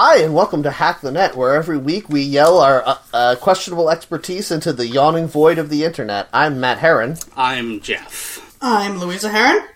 Hi, and welcome to Hack the Net, where every week we yell our uh, uh, questionable expertise into the yawning void of the internet. I'm Matt Heron. I'm Jeff. I'm Louisa Heron.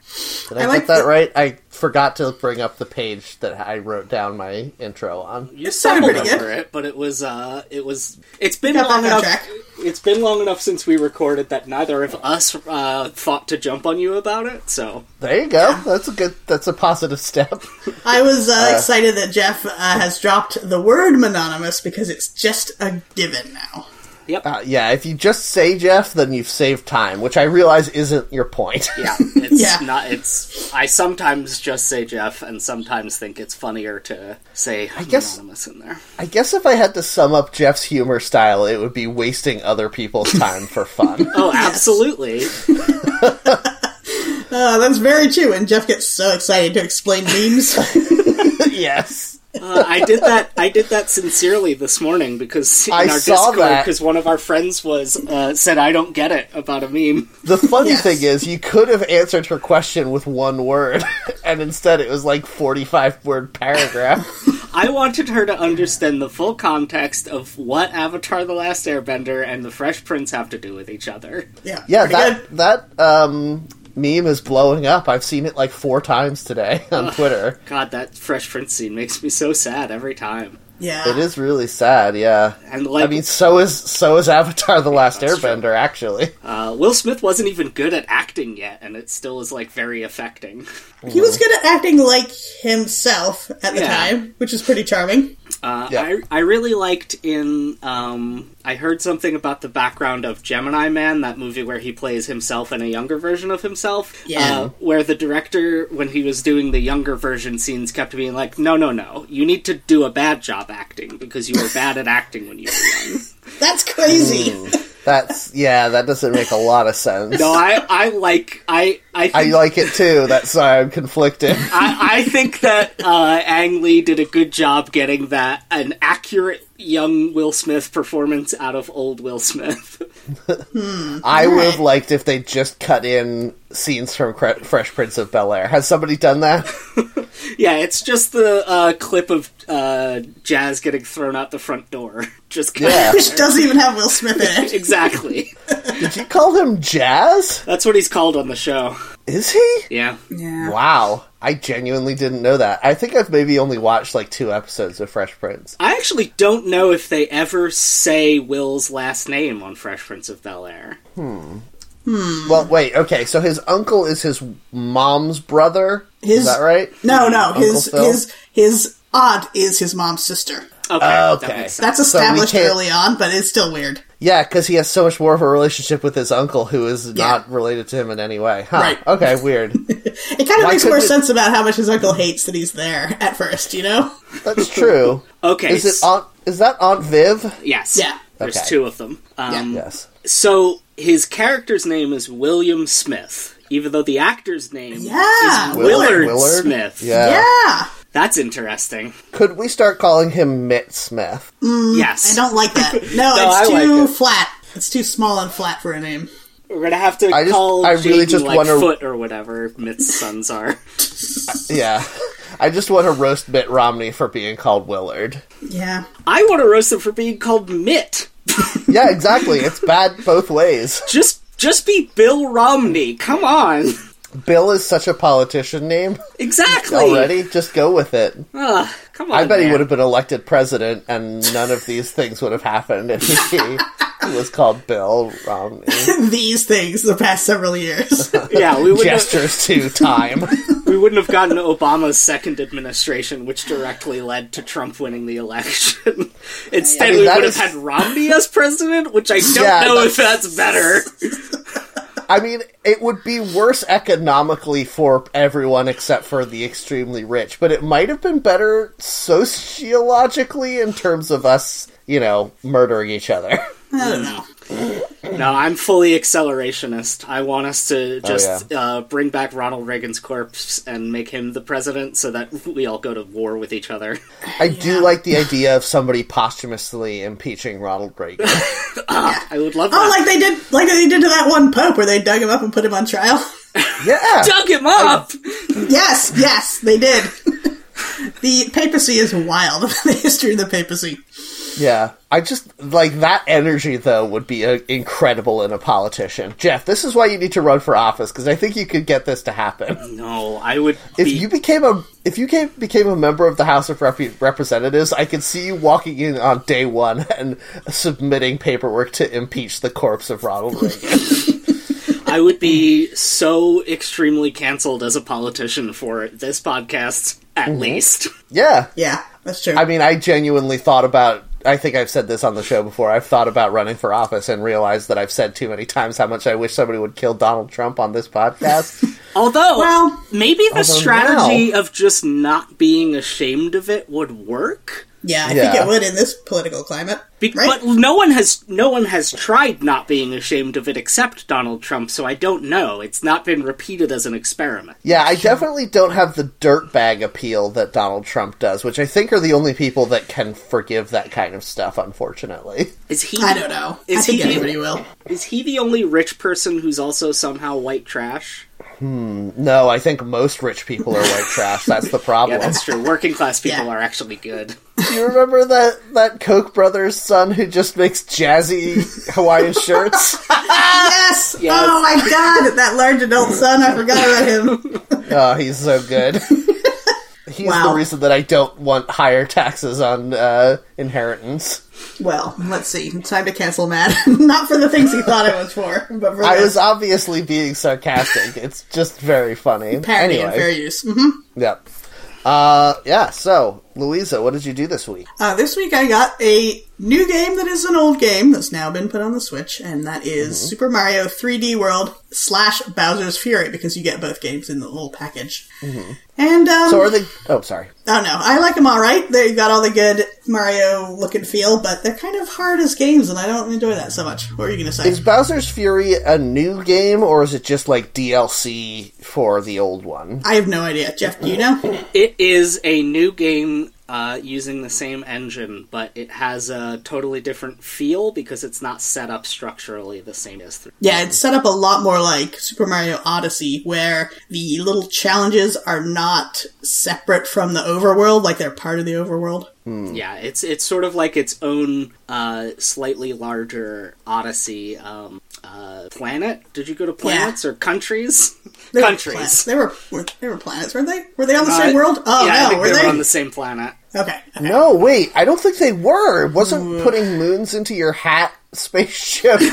Did I, I like get that the- right? I forgot to bring up the page that I wrote down my intro on. You It sounded stumbled over it, but it was uh, it was it's been Got long enough. track. It's been long enough since we recorded that neither of us uh, thought to jump on you about it. So There you go. That's a good. That's a positive step. I was uh, excited that Jeff uh, has dropped the word mononymous because it's just a given now. Yep, Uh, yeah, if you just say Jeff, then you've saved time, which I realize isn't your point. yeah, it's Yeah. not. It's I sometimes just say Jeff, and sometimes think it's funnier to say I guess- anonymous in there. I guess if I had to sum up Jeff's humor style, it would be wasting other people's time for fun. Oh, absolutely. Uh, that's very true, and Jeff gets so excited to explain memes. yes. Uh, I did that. I did that sincerely this morning because in I our saw Discord, that. because one of our friends was uh, said, "I don't get it" about a meme. The funny Yes. thing is, you could have answered her question with one word, and instead it was like 45 word paragraph. I wanted her to understand the full context of what Avatar: The Last Airbender and the Fresh Prince have to do with each other. yeah, Yeah, pretty that good. that um, meme is blowing up. I've seen it like four times today on Twitter. God, that Fresh Prince scene makes me so sad every time. Yeah, It is really sad. Yeah, And like, I mean, so is so is Avatar: The Last that's true. Airbender. Actually, uh, Will Smith wasn't even good at acting yet, and it still is like very affecting. he was good at acting like himself at the Yeah. time, which is pretty charming. Uh, Yeah. I I really liked in um, I heard something about the background of Gemini Man, that movie where he plays himself and a younger version of himself. Yeah. Uh, where the director, when he was doing the younger version scenes, kept being like, "No, no, no, you need to do a bad job acting because you were bad at acting when you were young." That's crazy. that's yeah, that doesn't make a lot of sense. no, I I like I I think, I like it too. That's why I'm conflicted. I, I think that uh, Ang Lee did a good job getting that an accurate young Will Smith performance out of old Will Smith. I would have liked if they just cut in scenes from Cre- Fresh Prince of Bel Air. Has somebody done that? Yeah, it's just the uh, clip of uh, Jazz getting thrown out the front door. Just cut Yeah. it Which doesn't even have Will Smith in it. exactly. Did you call him Jazz? That's what he's called on the show. Is he? Yeah. Yeah. Wow. I genuinely didn't know that. I think I've maybe only watched like two episodes of Fresh Prince. I actually don't know if they ever say Will's last name on Fresh Prince of Bel Air. Hmm. Hmm. Well, wait, okay, so his uncle is his mom's brother? His- is that right? No, no, his Phil? his his aunt is his mom's sister. Okay, Okay. makes sense. That's established can't- early on, but it's still weird. Yeah, because he has so much more of a relationship with his uncle who is Yeah. not related to him in any way. Huh. Right. Okay, weird. It kind of makes more it- sense about how much his uncle hates that he's there at first, you know? That's true. Okay. Is it Aunt is that Aunt Viv? Yes. Yeah. There's Okay. two of them. Um, Yes. So his character's name is William Smith, even though the actor's name Yeah, is Willard. Willard, Willard? Smith. Yeah. Yeah. That's interesting. Could we start calling him Mitt Smith? Mm, yes. I don't like that. No, No, it's I like too it. flat. It's too small and flat for a name. We're gonna have to I just- call I really Jaden, just like wanna- Foot or whatever Mitt's sons are. Yeah. I just want to roast Mitt Romney for being called Willard. Yeah. I want to roast him for being called Mitt. Yeah, exactly. it's bad both ways. Just, just be Bill Romney. Come on. Bill is such a politician name Exactly. already. Just go with it. Ugh, come on. I bet he would have been elected president, and none of these things would have happened if he, he was called Bill Romney. These things the past several years. Yeah, we wouldn't. Have, Gestures to time. we wouldn't have gotten Obama's second administration, which directly led to Trump winning the election. Instead, I mean, we would is- have had Romney as president, which I don't Yeah, know that's- if that's better. I mean, it would be worse economically for everyone except for the extremely rich, but it might have been better sociologically in terms of us, you know, murdering each other. I don't know. No, I'm fully accelerationist. I want us to Oh, just uh, bring back Ronald Reagan's corpse and make him the president so that we all go to war with each other. I do like the idea of somebody posthumously impeaching Ronald Reagan. I would love Oh, like they did, like they did to that one pope where they dug him up and put him on trial. Yeah. Dug him up! yes, yes, they did. The papacy is wild. the history of the papacy. Yeah, I just like that energy though would be uh, incredible in a politician. Jeff, this is why you need to run for office because I think you could get this to happen. No, I would. If be, you became a if you came, became a member of the House of Rep- Representatives, I could see you walking in on day one and submitting paperwork to impeach the corpse of Ronald Reagan. I would be so extremely canceled as a politician for this podcast, at Mm-hmm. least. yeah, Yeah, that's true. I mean, I genuinely thought about. I think I've said this on the show before. I've thought about running for office and realized that I've said too many times how much I wish somebody would kill Donald Trump on this podcast. Although, Well- maybe the Although strategy now- of just not being ashamed of it would work. Yeah, I Yeah. think it would in this political climate. Be- right? But no one has no one has tried not being ashamed of it except Donald Trump, so I don't know. It's not been repeated as an experiment. yeah, I definitely don't have the dirtbag appeal that Donald Trump does, which I think are the only people that can forgive that kind of stuff. Unfortunately, Is he? I don't know. I Is think he? anybody will. Is he the only rich person who's also somehow white trash? Hmm. no, I think most rich people are white trash. That's the problem. Yeah, that's true. Working class people Yeah. are actually good. Do you remember that that Koch brothers son who just makes jazzy Hawaiian shirts? Yes! Yes. Oh my god, that large adult son, I forgot about him. Oh, he's so good. He's Wow. the reason that I don't want higher taxes on uh, inheritance. Well, let's see. Time to cancel Matt. Not for the things he thought it was for, but for I this. was obviously being sarcastic. It's just very funny. parody and fair anyway, use. hmm yep. Uh, yeah. So, Louisa, what did you do this week? Uh, this week I got a new game that is an old game that's now been put on the Switch, and that is Mm-hmm. Super Mario 3D World slash Bowser's Fury because you get both games in the little package. And um, Mm-hmm. So, are they? Oh, sorry. Oh no, I like them all right. They've got all the good Mario look and feel, but they're kind of hard as games, and I don't enjoy that so much. What are you going to say? Is Bowser's Fury a new game, or is it just like DLC for the old one? I have no idea. Jeff, do you know? It is a new game uh, using the same engine, but it has a totally different feel because it's not set up structurally the same as 3. Yeah, it's set up a lot more like Super Mario Odyssey, where the little challenges are not separate from the overworld, like they're part of the overworld. Yeah, it's it's sort of like its own uh, slightly larger Odyssey um, uh, planet. Did you go to planets or countries? They were countries. planets. They were, were they were planets, weren't they? Were they on the Uh, same world? Oh yeah, I no, think were they they? were on the same planet. Okay. okay. No, wait. I don't think they were. It wasn't putting moons into your hat spaceship?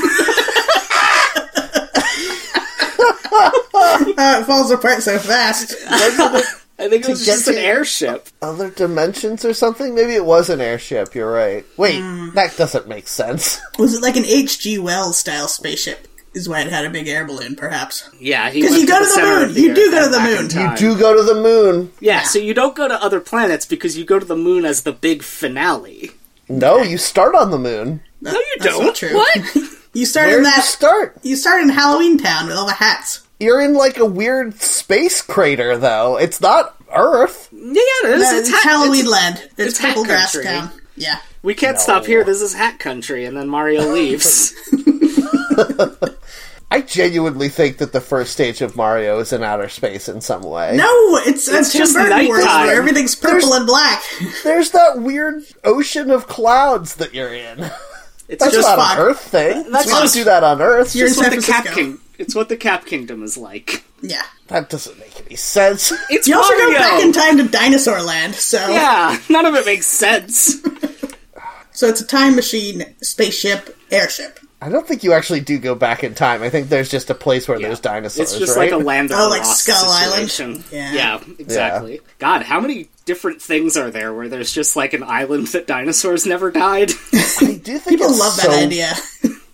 Uh, it falls apart so fast. I think it was just an airship. other dimensions or something? Maybe it was an airship. You're right. Wait, that doesn't make sense. Was it like an H.G. Wells style spaceship? Is why it had a big air balloon, perhaps. Yeah, because you go to the center moon. the You do go to the moon. You You do go to the moon. Yeah, so you don't go to other planets because you go to the moon as the big finale. No, you start on the moon. No, you That's don't. not true. What? You start Where in do you that. start? You start in Halloween Town with all the hats. You're in like a weird space crater, though. It's not Earth. yeah, it is. No, it's, it's, Halloween it's- Land. It's, it's Purple Grass. Town. Yeah. We can't No. stop here. This is Hat Country, and then Mario leaves. I genuinely think that the first stage of Mario is in outer space in some way. No, it's, uh, a It's just Burton world nighttime. where everything's purple and black. There's that weird ocean of clouds that you're in. It's That's just not fine. an Earth thing. That's we don't just- do that on Earth. You're in it's what San the Cap King. It's what the Cap Kingdom is like. Yeah. That doesn't make any sense. It's You also Mario. go back in time to Dinosaur Land, so Yeah, none of it makes sense. so it's a time machine, spaceship, airship. I don't think you actually do go back in time. I think there's just a place where there's dinosaurs, It's just right? like a land of Oh, like lost Skull Island? Yeah. yeah, exactly. God, how many different things are there where there's just like an island that dinosaurs never died? I do think People love so, that idea.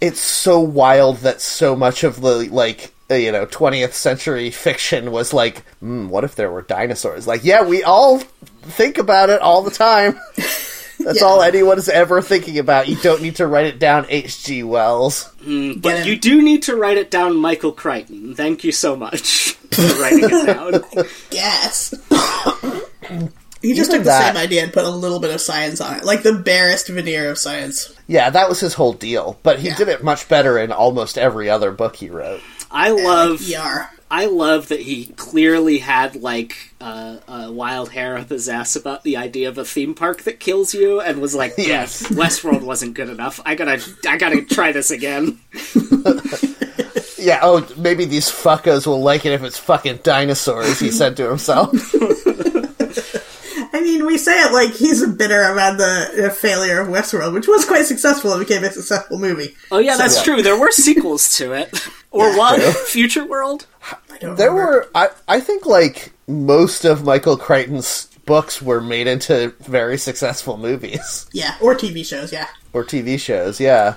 It's so wild that so much of the like uh, you know 20th century fiction was like, mm, what if there were dinosaurs? Like, yeah, we all think about it all the time. That's Yeah. all anyone's ever thinking about. You don't need to write it down, H.G. Wells. but you do need to write it down, Michael Crichton. Thank you so much for writing it down. Yes. He just Even took the that- same idea and put a little bit of science on it, like the barest veneer of science. Yeah, that was his whole deal. But he Yeah. did it much better in almost every other book he wrote. I love ER. I love that he clearly had like uh, a wild hair up his ass about the idea of a theme park that kills you, and was like, Yes. "Yes, Westworld wasn't good enough. I gotta, I gotta try this again." Yeah, oh, maybe these fuckers will like it if it's fucking dinosaurs, he said to himself. I mean, we say it like he's bitter about the uh, failure of Westworld, which was quite successful and became a successful movie. Oh yeah, that's Yeah. true. There were sequels to it, or one Future World. I don't There remember. were, I, I think, like, most of Michael Crichton's books were made into very successful movies Yeah, or TV shows, yeah. or TV shows, yeah.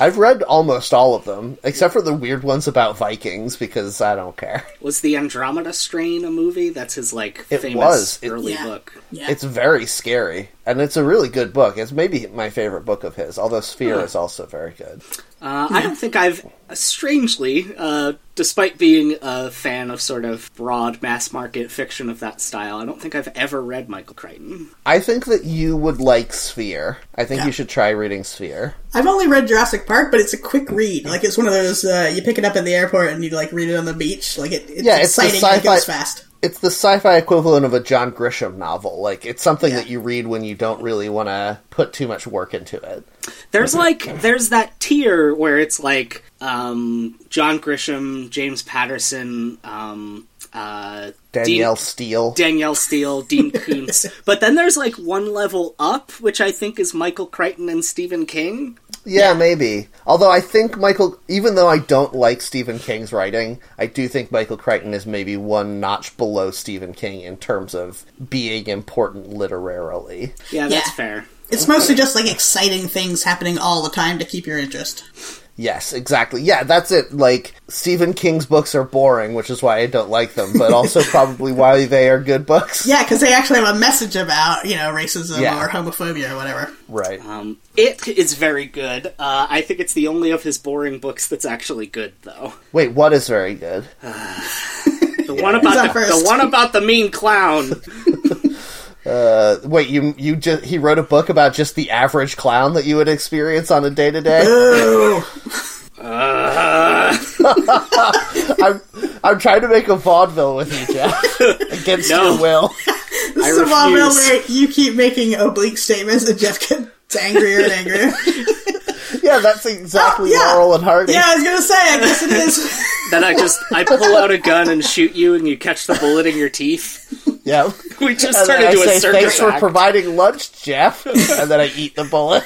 I've read almost all of them, except for the weird ones about Vikings, because I don't care. Was the Andromeda Strain a movie? That's his like It famous was. It- early Yeah. book. Yeah. It's very scary, and it's a really good book. It's maybe my favorite book of his, although Sphere is also very good. Uh, I don't think I've, strangely, uh, despite being a fan of sort of broad mass market fiction of that style, I don't think I've ever read Michael Crichton. I think that you would like Sphere. I think Yeah. you should try reading Sphere. I've only read Jurassic Park, but it's a quick read. Like it's one of those uh, you pick it up at the airport and you like read it on the beach. Like it, it's Yeah, it's exciting and it sci-fi- goes fast. It's the sci-fi equivalent of a John Grisham novel. Like it's something Yeah. that you read when you don't really want to put too much work into it. There's like, there's that tier where it's like, um, John Grisham, James Patterson, um, uh, Danielle Dean- Steele. Danielle Steele, Dean Koontz. but then there's like one level up, which I think is Michael Crichton and Stephen King. Yeah, maybe. Although I think Michael, even though I don't like Stephen King's writing, I do think Michael Crichton is maybe one notch below Stephen King in terms of being important literarily. Yeah, that's Yeah. fair. It's mostly just like exciting things happening all the time to keep your interest. Yes, exactly. Yeah, that's it. Like Stephen King's books are boring, which is why I don't like them, but also probably why they are good books. Yeah, because they actually have a message about you know racism Yeah. or homophobia or whatever. Right. Um, it is very good. Uh, I think it's the only of his boring books that's actually good, though. Wait, what is very good? The one about the, the one about the mean clown. Uh, wait, you you just he wrote a book about just the average clown that you would experience on a day to day. I'm I'm trying to make a vaudeville with you, Jeff, against No. your will. this I is a vaudeville refuse. where you keep making oblique statements and Jeff gets angrier and angrier. Yeah, that's exactly Oh, yeah. Laurel and Hardy. yeah, I was gonna say, I guess it is. then I just I pull out a gun and shoot you, and you catch the bullet in your teeth. Yeah. We just And turn then I into a say, circus thanks for act. providing lunch, Jeff. and then I eat the bullet.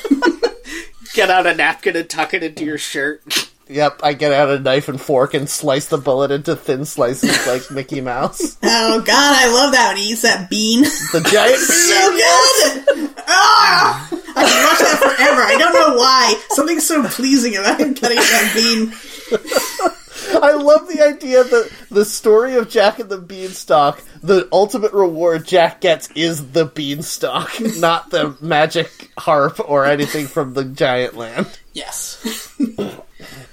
Get out a napkin and tuck it into your shirt. Yep, I get out a knife and fork and slice the bullet into thin slices like Mickey Mouse. Oh god, I love that when he eats that bean. The giant bean. so good! Ah! I can watch that forever. I don't know why. Something's so pleasing about him cutting that bean. I love the idea that the story of Jack and the Beanstalk, the ultimate reward Jack gets is the beanstalk, not the magic harp or anything from the giant land. Yes.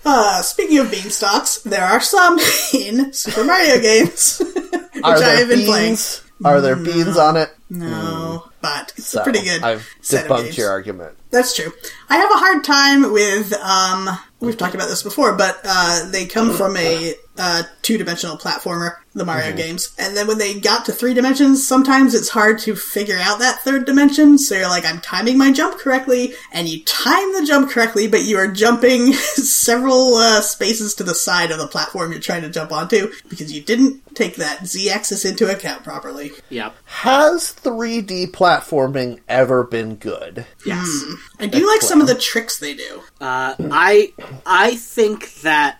Uh, speaking of beanstalks, there are some in Super Mario games, which Are I have been beans? playing. Are there beans on it? No, but it's So, a pretty good. I've debunked your argument. That's true. I have a hard time with. Um, we've talked about this before, but uh, they come from a uh, two-dimensional platformer, the Mario Mm-hmm. games, and then when they got to three dimensions, sometimes it's hard to figure out that third dimension. So you're like, I'm timing my jump correctly, and you time the jump correctly, but you are jumping several uh, spaces to the side of the platform you're trying to jump onto because you didn't take that z-axis into account properly. Yep. Has 3D platforming ever been good? Yes. I do like some of the tricks they do. Uh, I I think that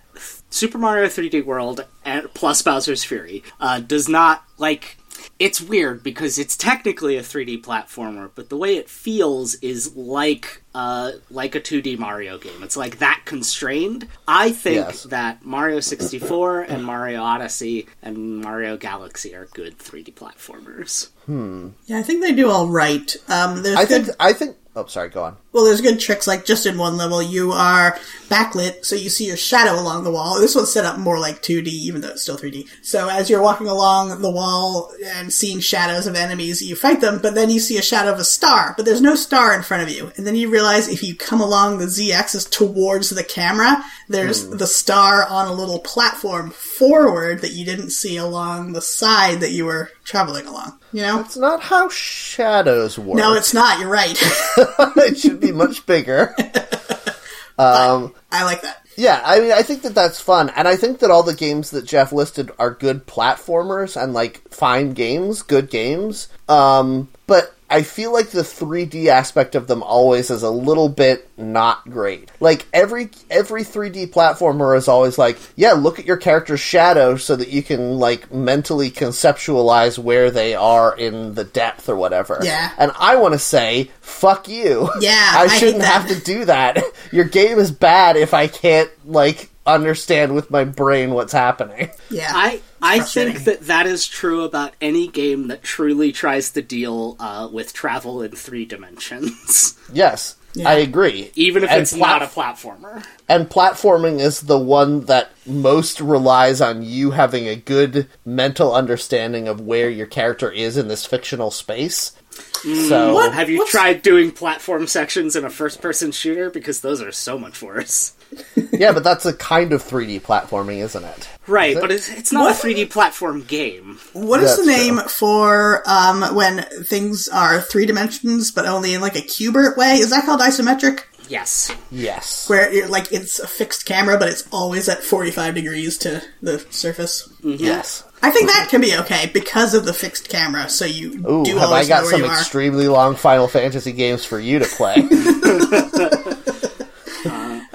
Super Mario 3D World and plus Bowser's Fury uh, does not like. It's weird because it's technically a 3D platformer, but the way it feels is like uh, like a 2D Mario game. It's like that constrained. I think Yes. that Mario 64 and Mario Odyssey and Mario Galaxy are good 3D platformers. Yeah, I think they do all right. Um, there's I good think I think Oh, sorry. Go on. Well, there's good tricks like just in one level you are backlit, so you see your shadow along the wall. This one's set up more like 2D, even though it's still 3D. So as you're walking along the wall and seeing shadows of enemies, you fight them, but then you see a shadow of a star, but there's no star in front of you. And then you realize if you come along the Z-axis towards the camera, there's hmm. the star on a little platform forward that you didn't see along the side that you were traveling along. You know? It's not how shadows work. No, it's not. You're right. it should be much bigger. Um, I like that. yeah, I mean, I think that that's fun, and I think that all the games that Jeff listed are good platformers and like fine games, good games. Um, but I feel like the 3D aspect of them always is a little bit not great. Like every every 3D platformer is always like, yeah, look at your character's shadow so that you can like mentally conceptualize where they are in the depth or whatever. Yeah. And I want to say, fuck you. Yeah, I I shouldn't that. have to do that. Your game is bad if I can't like understand with my brain what's happening. Yeah. I I think that that is true about any game that truly tries to deal uh, with travel in three dimensions, Yes, Yeah. I agree. even if And it's plat- not a platformer. and platforming is the one that most relies on you having a good mental understanding of where your character is in this fictional space. So What? Have you What's- tried doing platform sections in a first-person shooter? Because those are so much worse. Yeah, but that's a kind of 3D platforming, isn't it? Right, it? but it's, it's not What? a 3D platform game. What is the That's name for um, when things are three dimensions but only in like a Q*bert way? Is that called isometric? Yes. Yes. Where you're, like it's a fixed camera, but it's always at 45 degrees to the surface. Yes. I think that can be okay because of the fixed camera. So you Ooh, do have I always got know where some you extremely long Final Fantasy games for you to play?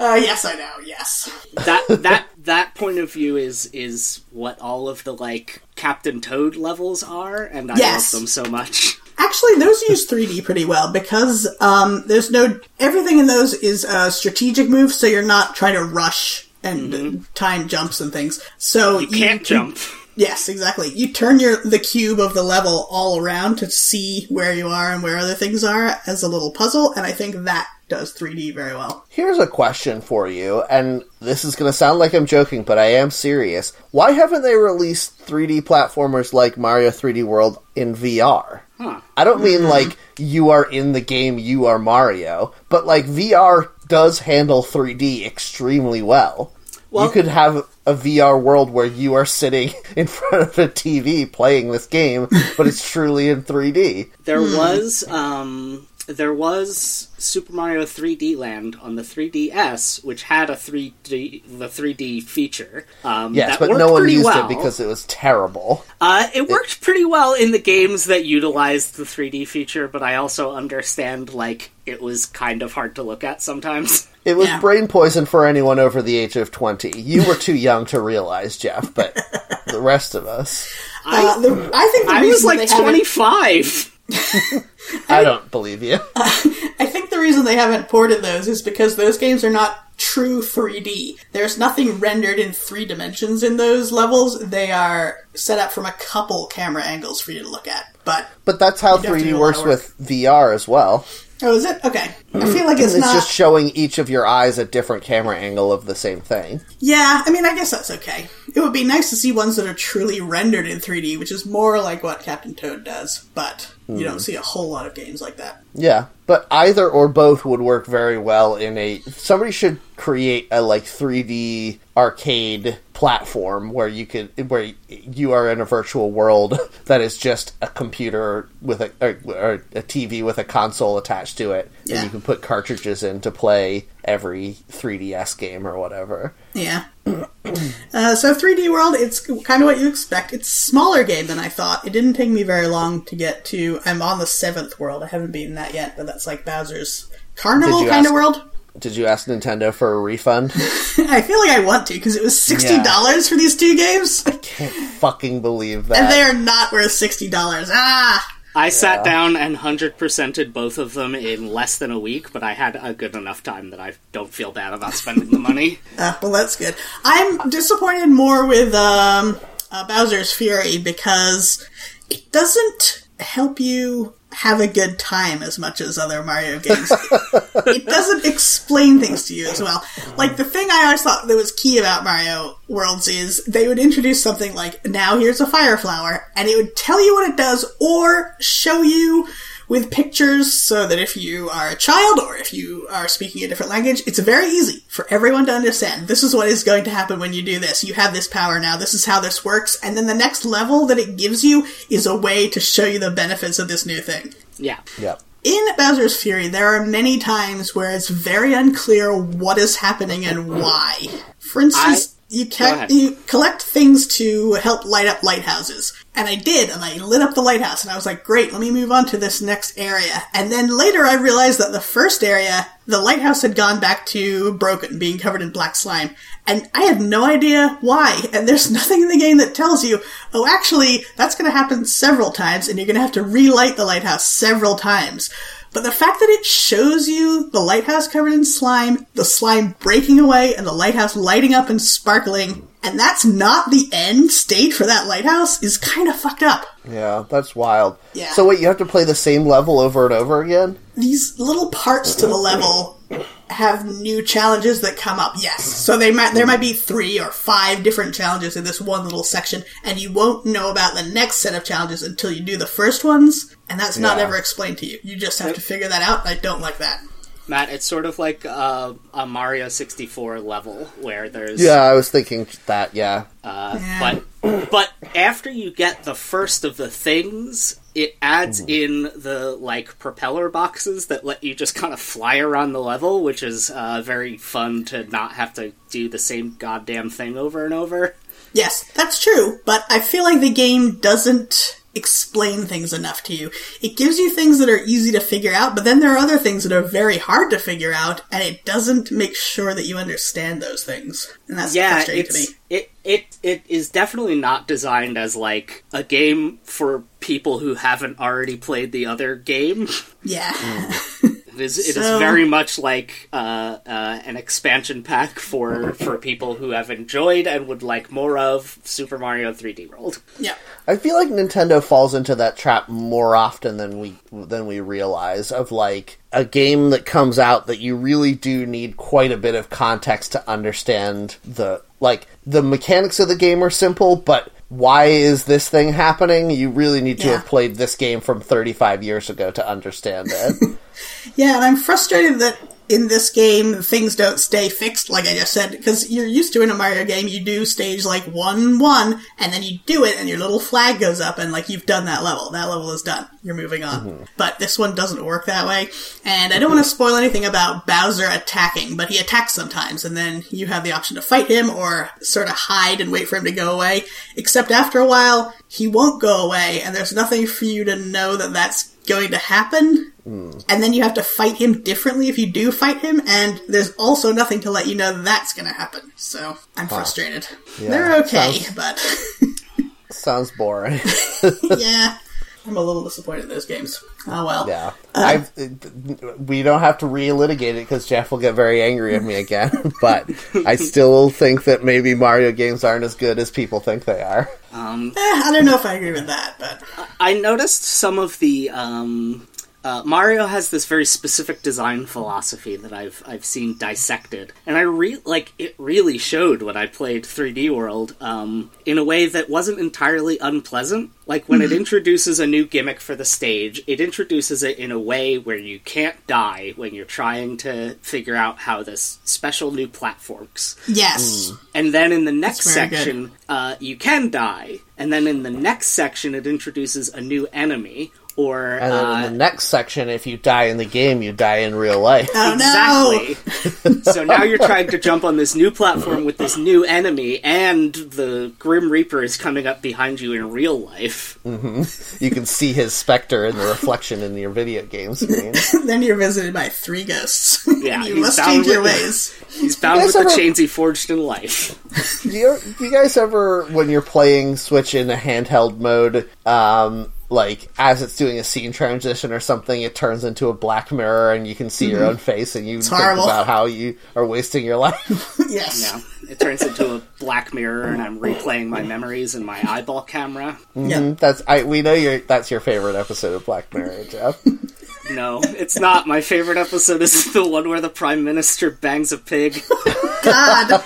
Uh, yes, I know. Yes. That that that point of view is is what all of the like Captain Toad levels are, and I Yes. love them so much. Actually, those use 3D pretty well because um, there's no everything in those is a strategic move, so you're not trying to rush and uh, time jumps and things. So You can't jump. Yes, exactly. You turn your the cube of the level all around to see where you are and where other things are as a little puzzle, and I think that does 3D very well. Here's a question for you, and this is going to sound like I'm joking, but I am serious. Why haven't they released 3D platformers like Mario 3D World in VR? Huh. I don't mean mm-hmm. like you are in the game, you are Mario, but like VR does handle 3D extremely well. Well- you could have a VR world where you are sitting in front of a TV playing this game, but it's truly in 3D. There was um there was Super Mario 3D Land on the 3DS, which had a 3D the 3D feature. Um, Yes, that but no one used well. it because it was terrible. Uh, it worked pretty well in the games that utilized the 3D feature, but I also understand like it was kind of hard to look at sometimes. It was Yeah. brain poison for anyone over the age of 20. You were too young to realize, Jeff, but the rest of us. Uh, the, I think the I was like 25. I don't believe you. I think the reason they haven't ported those is because those games are not true 3D. There's nothing rendered in three dimensions in those levels. They are set up from a couple camera angles for you to look at. But But that's how You'd have to 3D do a lot works work. with VR as well. oh, is it okay? I feel like it's, It's not. just showing each of your eyes a different camera angle of the same thing. Yeah, I mean, I guess that's okay. It would be nice to see ones that are truly rendered in 3D, which is more like what Captain Toad does. But you Hmm. don't see a whole lot of games like that. Yeah, but either or both would work very well in a. Somebody should create a like 3D arcade platform where you could where you are in a virtual world that is just a computer with a or, or a TV with a console attached to it, Yeah. and you can put cartridges in to play every 3DS game or whatever. Yeah. uh, so 3D World, it's kind of what you expect. It's a smaller game than I thought. It didn't take me very long to get to. I'm on the seventh world. I haven't beaten that yet, but that's like Bowser's Carnival kind of world. Did you ask Nintendo for a refund? I feel like I want to because it was sixty dollars for these two games, I Can't fucking believe that. and they are not worth sixty dollars. Ah. I sat down and 100%ed both of them in less than a week, but I had a good enough time that I don't feel bad about spending the money. Uh, well, that's good. I'm disappointed more with um, uh, Bowser's Fury because it doesn't help you have a good time as much as other Mario games. it doesn't explain things to you as well. Like the thing I always thought that was key about Mario Worlds is they would introduce something like, now here's a fire flower, and it would tell you what it does or show you with pictures so that if you are a child or if you are speaking a different language, it's very easy for everyone to understand. This is what is going to happen when you do this. You have this power now. This is how this works. And then the next level that it gives you is a way to show you the benefits of this new thing. Yeah. Yeah. In Bowser's Fury, there are many times where it's very unclear what is happening and why. For instance, you, ca- you collect things to help light up lighthouses. And I did, and I lit up the lighthouse, and I was like, great, let me move on to this next area. And then later I realized that the first area, the lighthouse had gone back to broken, being covered in black slime. And I had no idea why. And there's nothing in the game that tells you, oh, actually, that's gonna happen several times, and you're gonna have to relight the lighthouse several times. But the fact that it shows you the lighthouse covered in slime, the slime breaking away, and the lighthouse lighting up and sparkling, and that's not the end state for that lighthouse is kind of fucked up. Yeah, that's wild. Yeah. So wait, you have to play the same level over and over again? These little parts to the level have new challenges that come up. Yes. So they might there might be 3 or 5 different challenges in this one little section and you won't know about the next set of challenges until you do the first ones and that's not Yeah. ever explained to you. You just have to figure that out. I don't like that. Matt, it's sort of like uh, a Mario 64 level where there's Yeah, I was thinking that, yeah. Uh, Yeah. But but after you get the first of the things, it adds in the like propeller boxes that let you just kind of fly around the level, which is uh, very fun to not have to do the same goddamn thing over and over. Yes, that's true, but I feel like the game doesn't explain things enough to you. It gives you things that are easy to figure out, but then there are other things that are very hard to figure out, and it doesn't make sure that you understand those things. And that's Yeah, frustrating to me. it it it is definitely not designed as like a game for people who haven't already played the other game. Yeah. Mm. It is, it is So- very much like uh, uh, an expansion pack for, for people who have enjoyed and would like more of Super Mario 3D World. yeah. I feel like Nintendo falls into that trap more often than we than we realize of like a game that comes out that you really do need quite a bit of context to understand the like the mechanics of the game are simple, but why is this thing happening? You really need to Yeah. have played this game from 35 years ago to understand it. Yeah, and I'm frustrated that in this game things don't stay fixed, like I just said, because you're used to in a Mario game, you do stage like one one, and then you do it, and your little flag goes up, and like you've done that level. That level is done. You're moving on. Mm-hmm. But this one doesn't work that way, and I don't want to spoil anything about Bowser attacking, but he attacks sometimes, and then you have the option to fight him or sort of hide and wait for him to go away. Except after a while, he won't go away, and there's nothing for you to know that that's going to happen hmm. and then you have to fight him differently if you do fight him, and there's also nothing to let you know that's going to happen. So I'm frustrated. They're okay, sounds- but Sounds boring. yeah, I'm a little disappointed in those games. Oh well. Yeah, I've, we don't have to relitigate it because Jeff will get very angry at me again. but I still think that maybe Mario games aren't as good as people think they are. Eh, I don't know if I agree with that, but I noticed some of the um, uh, Mario has this very specific design philosophy that I've I've seen dissected, and I re like it really showed when I played 3D World um, in a way that wasn't entirely unpleasant. Like when it introduces a new gimmick for the stage, it introduces it in a way where you can't die when you're trying to figure out how this special new platform works. yes, And then in the next That's very good. section, uh, you can die. And then in the next section, it introduces a new enemy. Or And then uh, in the next section, if you die in the game, you die in real life. oh no, exactly. so now you're trying to jump on this new platform with this new enemy, and the Grim Reaper is coming up behind you in real life. You can see his specter in the reflection in your video game screen. then you're visited by three ghosts. Yeah, you he's must change your with- ways. He's bound guys with the chains he forged in life. do, you, do you guys ever, when you're playing Switch in a handheld mode, um, like as it's doing a scene transition or something, it turns into a black mirror and you can see your mm-hmm. own face and you think horrible. about how you are wasting your life? yes, Yeah. it turns into a black mirror, and I'm replaying my memories in my eyeball camera. Mm-hmm. Yeah. That's I. We know your that's your favorite episode of Black Mirror, Jeff. No, it's not. My favorite episode is the one where the prime minister bangs a pig. God.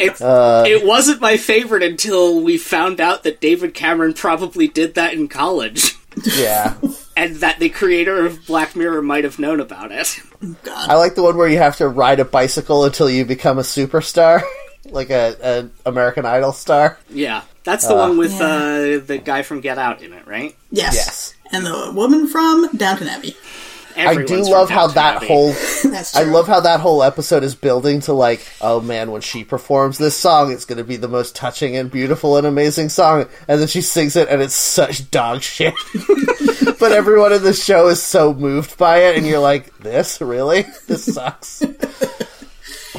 It's, it wasn't my favorite until we found out that David Cameron probably did that in college. Yeah, And that the creator of Black Mirror might have known about it. I like the one where you have to ride a bicycle until you become a superstar, like a, a American Idol star. Yeah, that's the one with uh, the guy from Get Out in it, right? Yes. Yes. And the woman from Downton Abbey. I do love how that Abbey. whole That's I love how that whole episode is building to like, oh man, when she performs this song, it's going to be the most touching and beautiful and amazing song, and then she sings it, and it's such dog shit. but everyone in the show is so moved by it, and you're like, this really? This sucks.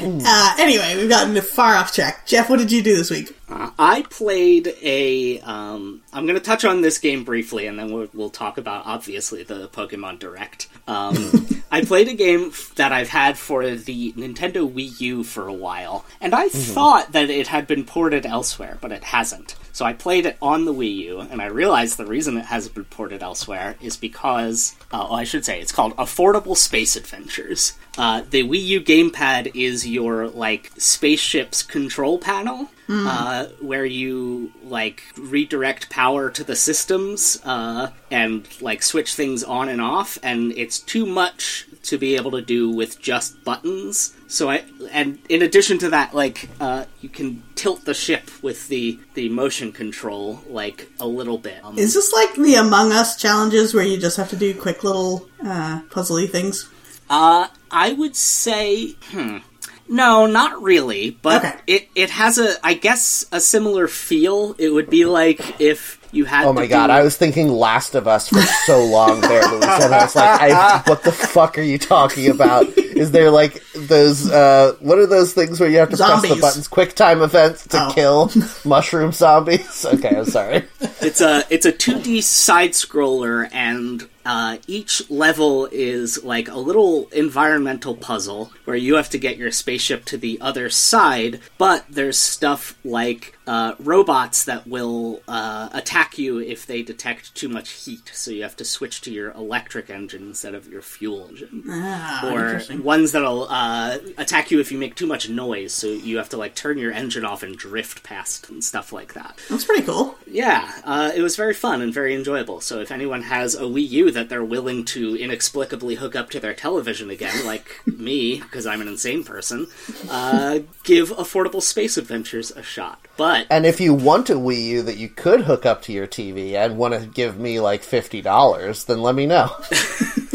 Uh, anyway, we've gotten far off track. Jeff, what did you do this week? Uh, I played a. Um, I'm going to touch on this game briefly, and then we'll, we'll talk about obviously the Pokemon Direct. Um, I played a game f- that I've had for the Nintendo Wii U for a while, and I thought that it had been ported elsewhere, but it hasn't. So I played it on the Wii U, and I realized the reason it hasn't been ported elsewhere is because, uh, well, I should say, it's called Affordable Space Adventures. Uh, the Wii U gamepad is your like spaceship's control panel, uh, where you like redirect power to the systems uh, and like switch things on and off, and it's too much to be able to do with just buttons. So I and in addition to that, like uh, you can tilt the ship with the the motion control like a little bit. Um, Is this like the Among Us challenges where you just have to do quick little uh, puzzly things? Uh, I would say, hmm. No, not really, but Okay. it, it has a, I guess, a similar feel. It would be like if you had Oh to my god, do- I was thinking Last of Us for so long there, Louisa. and I was like, I, what the fuck are you talking about? Is there like those, uh, what are those things where you have to press the buttons, quick time events to Oh. kill mushroom zombies? Okay, I'm sorry. It's a it's a 2D side scroller, and uh, each level is like a little environmental puzzle where you have to get your spaceship to the other side. But there's stuff like uh, robots that will uh, attack you if they detect too much heat, so you have to switch to your electric engine instead of your fuel engine. Ah, or ones that'll uh, attack you if you make too much noise, so you have to like turn your engine off and drift past and stuff like that. That's pretty cool. Yeah, uh, it was very fun and very enjoyable. So if anyone has a Wii U that they're willing to inexplicably hook up to their television again, like me, because I'm an insane person, uh, give Affordable Space Adventures a shot. But And if you want a Wii U that you could hook up to your TV and want to give me like $50, then let me know.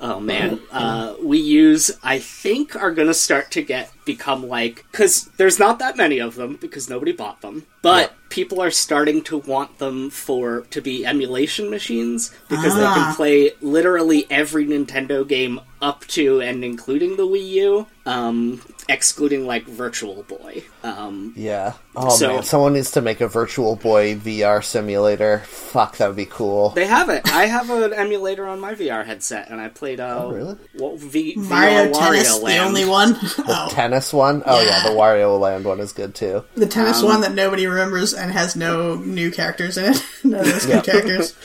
Oh man, uh, Wii Us I think are gonna start to get become like because there's not that many of them because nobody bought them, but Yeah. people are starting to want them for to be emulation machines because they Ah. can play literally every Nintendo game up to and including the Wii U, um, excluding like Virtual Boy. Um, Yeah. Oh So- man, someone needs to make a Virtual Boy VR simulator. Fuck, that would be cool. they have it. I have an emulator on my VR headset, and I played uh, Oh, really? what, v- Mario VR Tennis, Wario the Land. only one. oh, Tennis one? Oh yeah, Yeah. the Wario Land one is good too. the tennis Um, one that nobody remembers and has no new characters in it. no those Yeah. new characters.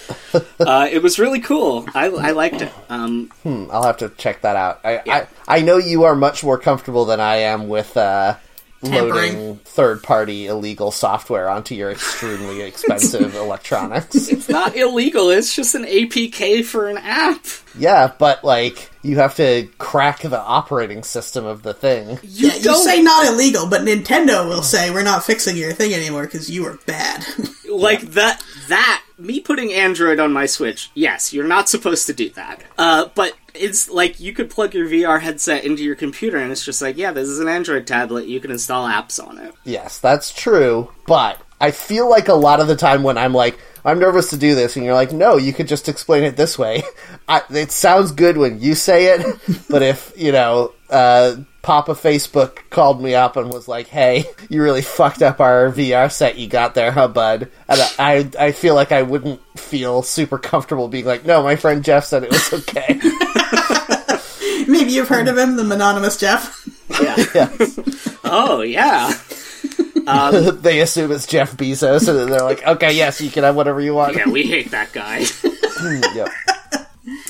Uh, it was really cool. I, I liked it. Um, Hmm, I'll have to check that out. I, Yeah. I I know you are much more comfortable than I am with uh, Tampering. loading third-party illegal software onto your extremely expensive electronics. it's not illegal. It's just an APK for an app. Yeah, but like you have to crack the operating system of the thing. You Yeah, you don't say not illegal, but Nintendo will say we're not fixing your thing anymore because you were bad. like that. That me putting Android on my Switch. Yes, you're not supposed to do that. Uh, but it's like you could plug your VR headset into your computer, and it's just like, yeah, this is an Android tablet. You can install apps on it. Yes, that's true, but I feel like a lot of the time when I'm like, I'm nervous to do this, and you're like, no, you could just explain it this way. I, it sounds good when you say it, but if, you know, uh, Papa Facebook called me up and was like, hey, you really fucked up our VR set you got there, huh, bud? And I, I, I feel like I wouldn't feel super comfortable being like, no, my friend Jeff said it was okay. Maybe you've heard of him, the anonymous Jeff. Yeah. yes. oh, Oh yeah. they assume it's Jeff Bezos, and they're like, "Okay, yes, you can have whatever you want." Yeah, we hate that guy. Yep.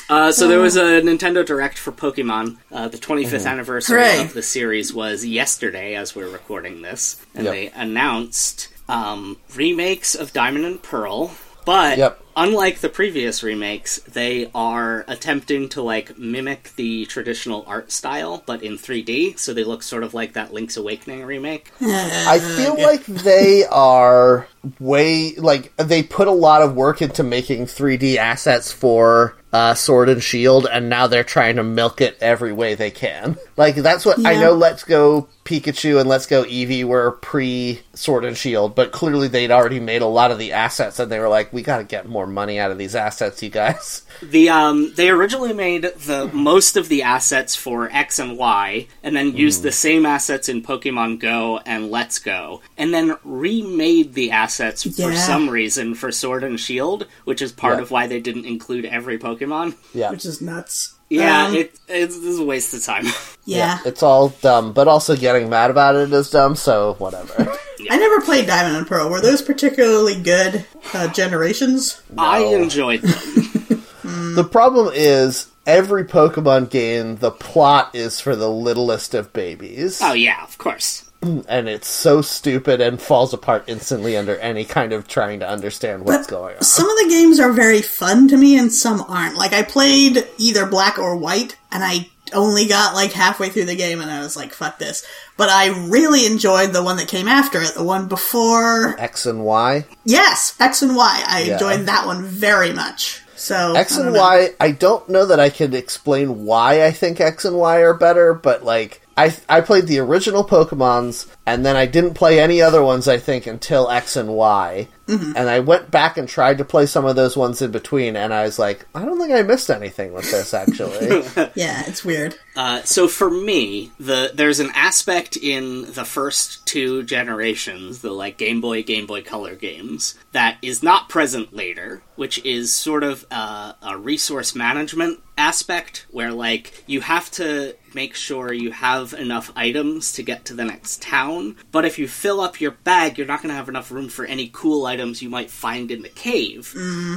Uh, so there was a Nintendo Direct for Pokemon. Uh, the 25th anniversary Hooray. of the series was yesterday, as we're recording this, and Yep. they announced um, remakes of Diamond and Pearl. But Yep. Unlike the previous remakes, they are attempting to like mimic the traditional art style, but in 3D. So they look sort of like that Link's Awakening remake. I feel like they are way like they put a lot of work into making 3D assets for uh, Sword and Shield, and now they're trying to milk it every way they can. Like that's what I know. Let's Go Pikachu and Let's Go Eevee were pre Sword and Shield, but clearly they'd already made a lot of the assets, and they were like, "We got to get more money out of these assets, you guys." The um, they originally made the most of the assets for X and Y, and then used the same assets in Pokemon Go and Let's Go, and then remade the assets for some reason for Sword and Shield, which is part Yeah. of why they didn't include every Pokemon. Yeah, which is nuts. Yeah, Um, it it's, it's a waste of time. yeah. it's all dumb, but also getting mad about it is dumb. So whatever. I never played Diamond and Pearl. Were those particularly good uh, generations? I enjoyed them. The problem is every Pokemon game, the plot is for the littlest of babies, oh yeah, of course. And it's so stupid and falls apart instantly under any kind of trying to understand what's going on. Some of the games are very fun to me and some aren't. Like I played either black or white and I only got like halfway through the game and I was like, fuck this. But I really enjoyed the one that came after it, the one before X and Y, Yes, X and Y. I Yeah. enjoyed that one very much. So X and know. Y. I don't know that I can explain why I think X and Y are better, but like. I, I played the original Pokemons, and then I didn't play any other ones, I think, until X and Y. Mm-hmm. And I went back and tried to play some of those ones in between, and I was like, I don't think I missed anything with this, actually. Yeah, it's weird. Uh, so for me, the there's an aspect in the first two generations, the like Game Boy, Game Boy Color games, that is not present later, which is sort of uh, a resource management aspect where like you have to make sure you have enough items to get to the next town, but if you fill up your bag, you're not going to have enough room for any cool items you might find in the cave.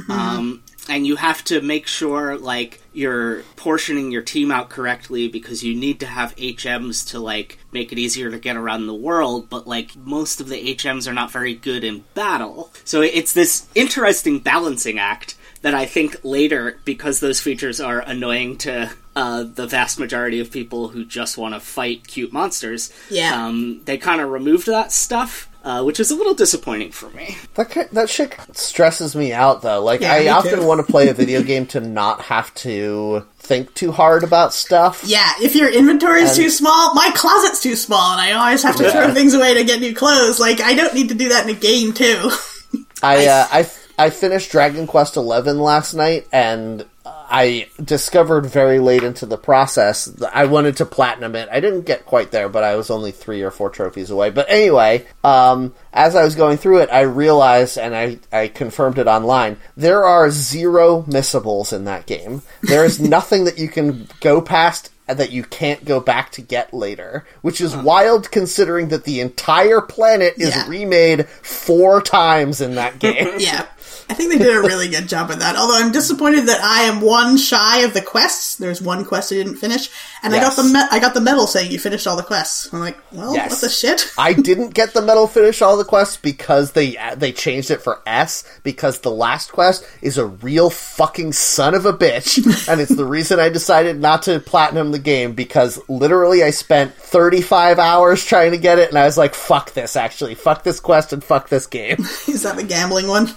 Um, and you have to make sure like you're portioning your team out correctly because you need to have HMs to like make it easier to get around the world, but like most of the HMs are not very good in battle. So it's this interesting balancing act that I think later, because those features are annoying to uh, the vast majority of people who just want to fight cute monsters, Yeah. um, they kind of removed that stuff, uh, which is a little disappointing for me. That ki- that shit stresses me out though. Like Yeah, I often want to play a video game to not have to think too hard about stuff. Yeah, if your inventory is And- too small, my closet's too small, and I always have to Yeah. throw things away to get new clothes. Like, I don't need to do that in a game, too. I uh, I I finished Dragon Quest XI last night and I discovered very late into the process that I wanted to platinum it. I didn't get quite there, but I was only 3 or 4 trophies away. But anyway, um as I was going through it, I realized and I I confirmed it online. There are zero missables in that game. There is nothing that you can go past that you can't go back to get later, which is wild considering that the entire planet is Yeah. remade four times in that game. yeah. I think they did a really good job of that. Although I'm disappointed that I am one shy of the quests. There's one quest I didn't finish, and I got the me- I got the medal saying you finished all the quests. I'm like, well, Yes. what the shit? I didn't get the medal finish all the quests because they they changed it for S because the last quest is a real fucking son of a bitch and it's the reason I decided not to platinum the game because literally I spent 35 hours trying to get it and I was like fuck this actually fuck this quest and fuck this game. Is that the gambling one?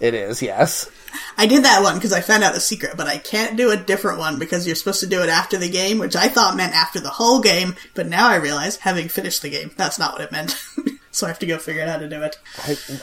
It is, yes. I did that one because I found out the secret, but I can't do a different one because you're supposed to do it after the game, which I thought meant after the whole game, but now I realize, having finished the game, that's not what it meant. so I have to go figure out how to do it.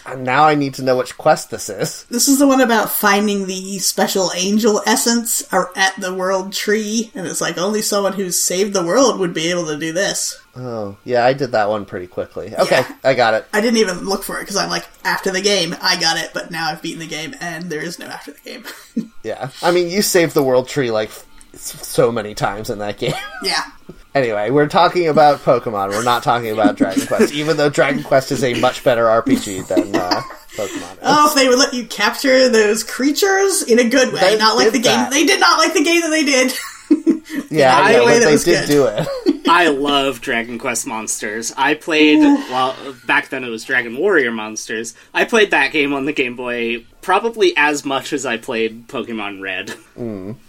I, now I need to know which quest this is. This is the one about finding the special angel essence are at the world tree, and it's like only someone who's saved the world would be able to do this. Oh, yeah, I did that one pretty quickly. Okay, Yeah. I got it. I didn't even look for it because I'm like, after the game, I got it, but now I've beaten the game, and there is no after the game. Yeah. I mean, you saved the world tree like so many times in that game. Yeah. anyway, we're talking about Pokemon. We're not talking about Dragon Quest, even though Dragon Quest is a much better RPG than uh, Pokemon. Is. Oh, if they would let you capture those creatures in a good way, They not like the game. They did not like the game that they did. yeah, I- yeah, the but they did good. do it. I love Dragon Quest Monsters. I played well back then it was Dragon Warrior Monsters. I played that game on the Game Boy probably as much as I played Pokemon Red.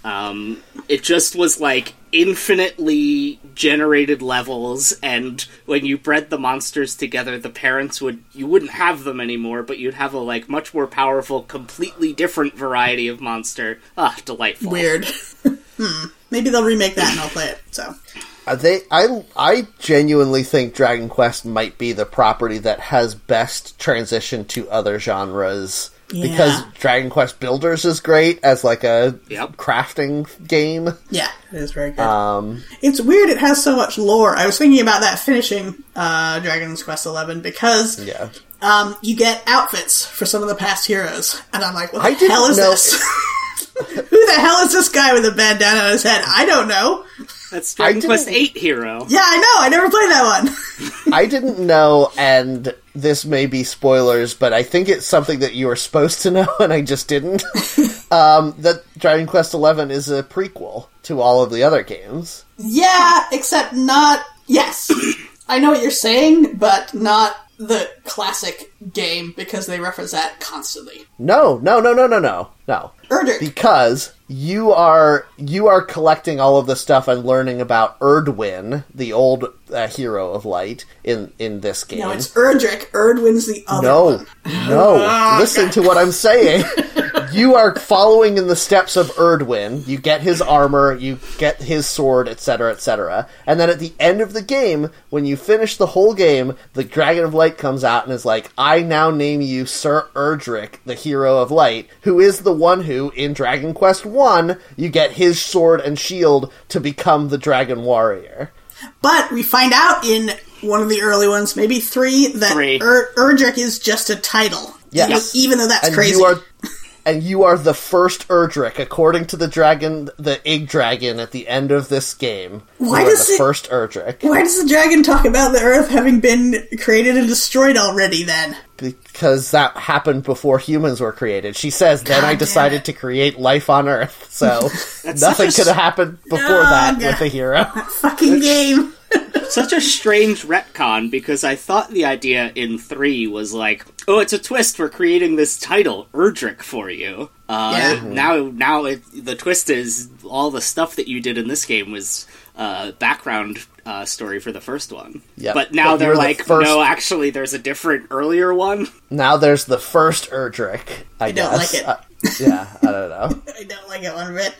Um, it just was like infinitely generated levels, and when you bred the monsters together, the parents would you wouldn't have them anymore, but you'd have a like much more powerful, completely different variety of monster. Ah, delightful. Weird. hmm. Maybe they'll remake that and I'll play it. So Uh, they, I, I genuinely think Dragon Quest might be the property that has best transition to other genres because Dragon Quest Builders is great as like a Yep. crafting game. yeah, it is very good. Um, It's weird. It has so much lore. I was thinking about that finishing uh, Dragon's Quest Eleven because yeah, um, you get outfits for some of the past heroes, and I'm like, what the didn't hell is know- this? Who the hell is this guy with a bandana on his head? I don't know. That's Dragon Quest Eight hero. Yeah, I know. I never played that one. I didn't know, and this may be spoilers, but I think it's something that you were supposed to know, and I just didn't. um, that Dragon Quest Eleven is a prequel to all of the other games. yeah, except not. Yes, I know what you're saying, but not the classic game because they reference that constantly. No, no, no, no, no, no, no. Erdrick. because you are you are collecting all of the stuff and learning about Erdwin, the old uh, hero of light in in this game. no, it's Erdrick. Erdwin's the other no, one. no. Listen to what I'm saying. you are following in the steps of Erdwin. You get his armor, you get his sword, etc., etc. And then at the end of the game, when you finish the whole game, the Dragon of Light comes out and is like, "I now name you Sir Erdrick, the hero of light, who is the one who, in Dragon Quest One, you get his sword and shield to become the Dragon Warrior." But we find out in one of the early ones, maybe three, that Three. Er- Erdrick is just a title. Yes. Even, even though that's and crazy. you are and you are the first Erdrick according to the dragon the egg dragon at the end of this game Why does the it- first Erdrick Why does the dragon talk about the Earth having been created and destroyed already then? because that happened before humans were created she says then God I decided it. to create life on earth so nothing could have happened before No, that God. with the hero Fucking game. Such a strange retcon because I thought the idea in 3 was like, oh, it's a twist. We're creating this title, Erdrick, for you. Uh, Yeah. Now, now it, the twist is all the stuff that you did in this game was uh, background uh, story for the first one. Yep. But now But they're you're the like, first- no, actually, there's a different earlier one. now there's the first Erdrick I, don't guess. like it. Uh, yeah I don't know I don't like it one bit.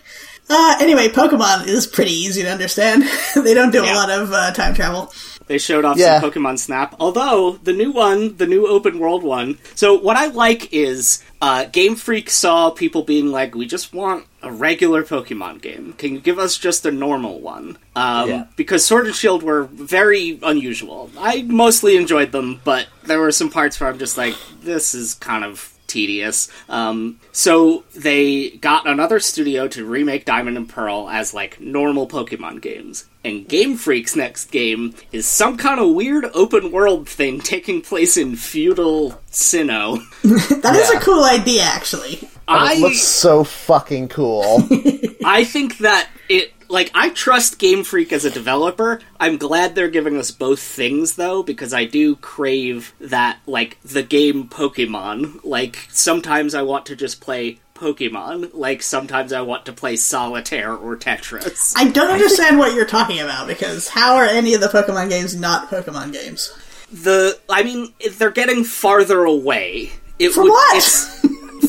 Uh, anyway, Pokemon is pretty easy to understand. they don't do a lot of uh, time travel. They showed off Yeah. some Pokemon Snap. Although the new one, the new open world one. So what I like is uh, Game Freak saw people being like, "We just want a regular Pokemon game. Can you give us just a normal one?" Um, Yeah. Because Sword and Shield were very unusual. I mostly enjoyed them, but there were some parts where I'm just like, "This is kind of." Tedious. Um, so they got another studio to remake Diamond and Pearl as like normal Pokemon games. And Game Freak's next game is some kind of weird open world thing taking place in feudal Sinnoh. That is Yeah. a cool idea, actually. I it looks so fucking cool I think that it like I trust Game Freak as a developer. I'm glad they're giving us both things though because I do crave that like the game Pokemon. Like sometimes I want to just play Pokemon, like sometimes I want to play Solitaire or Tetris. I don't understand what you're talking about because how are any of the Pokemon games not Pokemon games? the I mean they're getting farther away. It From would- what?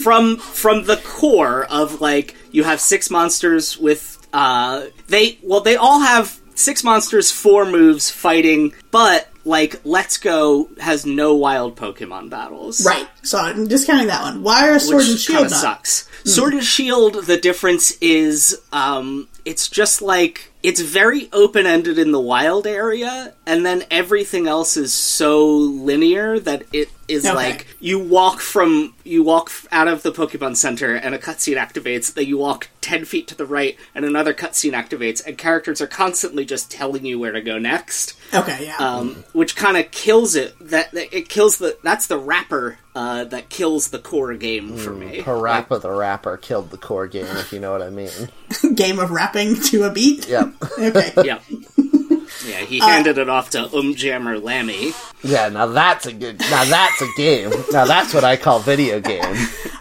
From from the core of like you have six monsters with uh they well they all have six monsters, four moves fighting, but like Let's Go has no wild Pokemon battles. Right. So I'm discounting that one. Why are Sword which and Shield not? sucks. Sword and Shield, the difference is, um, it's just like it's very open ended in the wild area, and then everything else is so linear that it is Okay. like you walk from you walk out of the Pokemon Center and a cutscene activates. Then you walk ten feet to the right and another cutscene activates, and characters are constantly just telling you where to go next. Okay, yeah. um, which kind of kills it. That, that it kills the that's the wrapper uh, that kills the core game for me. Parappa the Rapper killed the core game, if you know what I mean. Game of rapping to a beat. Yep. Okay. Yeah, yeah. He handed it off to Umjammer Lammy. Yeah, now that's a good. Now that's a game. Now that's what I call video game.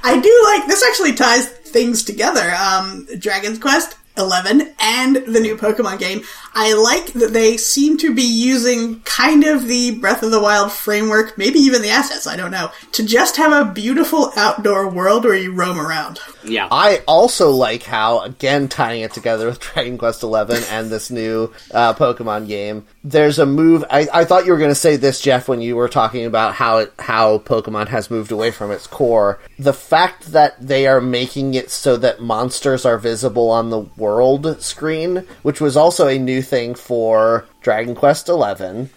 I do like this. Actually, ties things together. Um, Dragon's Quest. 11 and the new Pokemon game. I like that they seem to be using kind of the Breath of the Wild framework, maybe even the assets, I don't know, to just have a beautiful outdoor world where you roam around. Yeah, I also like how, again, tying it together with Dragon Quest XI and this new uh, Pokemon game. There's a move. I, I thought you were going to say this, Jeff, when you were talking about how it, how Pokemon has moved away from its core. The fact that they are making it so that monsters are visible on the world screen, which was also a new thing for Dragon Quest XI.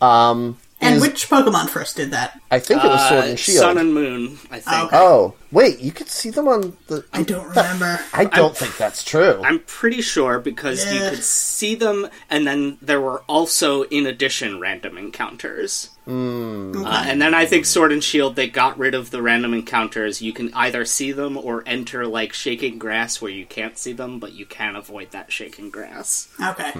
Um, And is- which Pokemon first did that? I think it was Sword Uh, and Shield. Sun and Moon. I think. Okay. oh, wait, you could see them on the. I don't remember. I don't think that's true. I'm pretty sure because you could see them, and then there were also, in addition, random encounters. Uh, and then I think Sword and Shield, they got rid of the random encounters. You can either see them or enter like shaking grass where you can't see them, but you can avoid that shaking grass. Okay.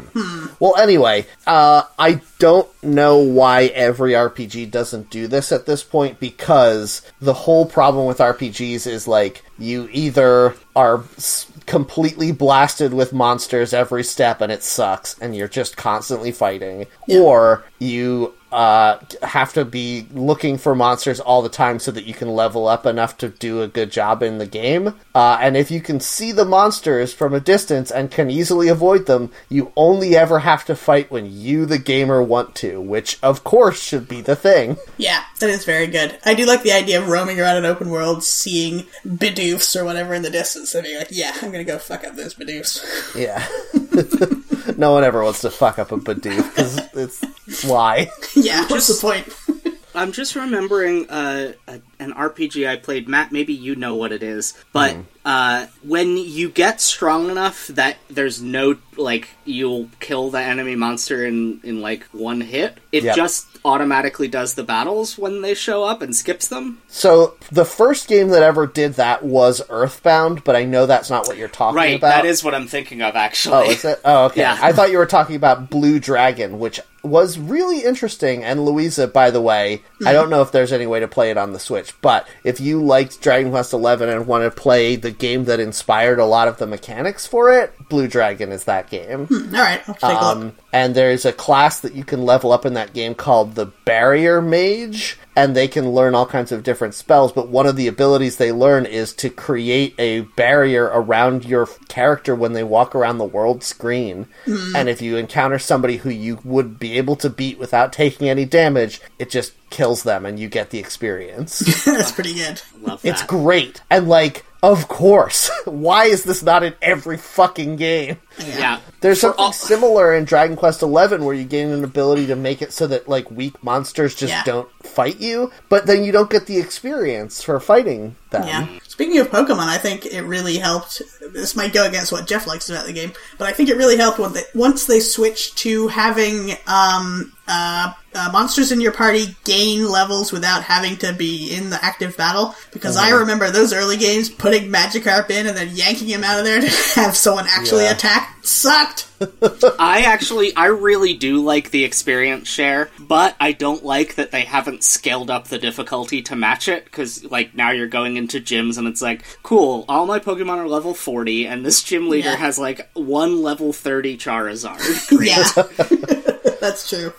Well, anyway, uh, I don't know why every RPG doesn't do this at this point because the whole problem with RPGs is like you either are s- completely blasted with monsters every step and it sucks and you're just constantly fighting, or you uh, have to be looking for monsters all the time so that you can level up enough to do a good job in the game. Uh, and if you can see the monsters from a distance and can easily avoid them, you only ever have to fight when you, the gamer, want to, which of course should be the thing. Yeah, that is very good. I do like the idea of roaming around an open world, seeing Bidoofs or whatever in the distance, and being like, yeah, I'm gonna go fuck up those Bidoofs. Yeah. no one ever wants to fuck up a Bidoof because it's why. yeah, what's the point? I'm just remembering uh, a, an RPG I played. Matt, maybe you know what it is, but uh, when you get strong enough that there's no like you'll kill the enemy monster in in like one hit, it Yep. just automatically does the battles when they show up and skips them. So the first game that ever did that was Earthbound, but I know that's not what you're talking about. Right, about. that is what I'm thinking of oh, actually. Oh, is it? Oh, okay. Yeah. I thought you were talking about Blue Dragon, which was really interesting. And Louisa, by the way, I don't know if there's any way to play it on the Switch, but if you liked Dragon Quest XI and want to play the game that inspired a lot of the mechanics for it, Blue Dragon is that game. Alright, I'll take a look. Um, and there's a class that you can level up in that game called the Barrier Mage, and they can learn all kinds of different spells. But one of the abilities they learn is to create a barrier around your character when they walk around the world screen. Hmm. And if you encounter somebody who you would be able to beat without taking any damage, it just kills them and you get the experience. That's pretty good. Love that. it's great. And like, of course, why is this not in every fucking game? yeah. There's For something all- similar in Dragon Quest XI where you gain an ability to make it so that like weak monsters just Yeah. don't fight you, but then you don't get the experience for fighting them. Yeah. Speaking of Pokemon, I think it really helped. This might go against what Jeff likes about the game, but I think it really helped when they, once they switched to having um, uh, uh, monsters in your party gain levels without having to be in the active battle. Because I remember those early games, putting Magikarp in and then yanking him out of there to have someone actually Yeah. attack sucked. I actually, I really do like the experience share, but I don't like that they haven't scaled up the difficulty to match it, because, like, now you're going into gyms and it's like, cool, all my Pokemon are level 40, and this gym leader Yeah. has, like, one level 30 Charizard. Great. Yeah, that's true.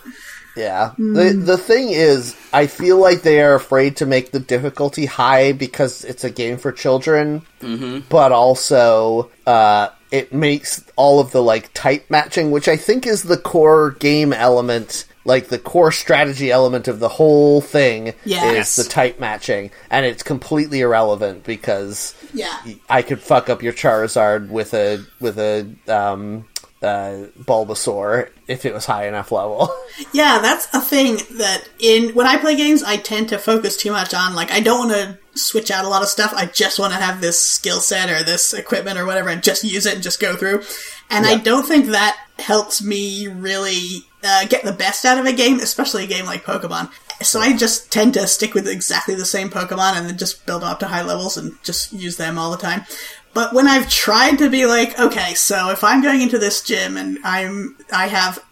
Yeah. The the thing is, I feel like they are afraid to make the difficulty high because it's a game for children, mm-hmm. but also uh, it makes all of the like type matching, which I think is the core game element. Like the core strategy element of the whole thing Yes. is the type matching, and it's completely irrelevant because Yeah. I could fuck up your Charizard with a with a um uh, Bulbasaur if it was high enough level. Yeah, that's a thing that in when I play games, I tend to focus too much on. Like, I don't want to switch out a lot of stuff. I just want to have this skill set or this equipment or whatever, and just use it and just go through. And I don't think that helps me really uh, get the best out of a game, especially a game like Pokemon. So I just tend to stick with exactly the same Pokemon and then just build up to high levels and just use them all the time. But when I've tried to be like, okay, so if I'm going into this gym and I'm, I have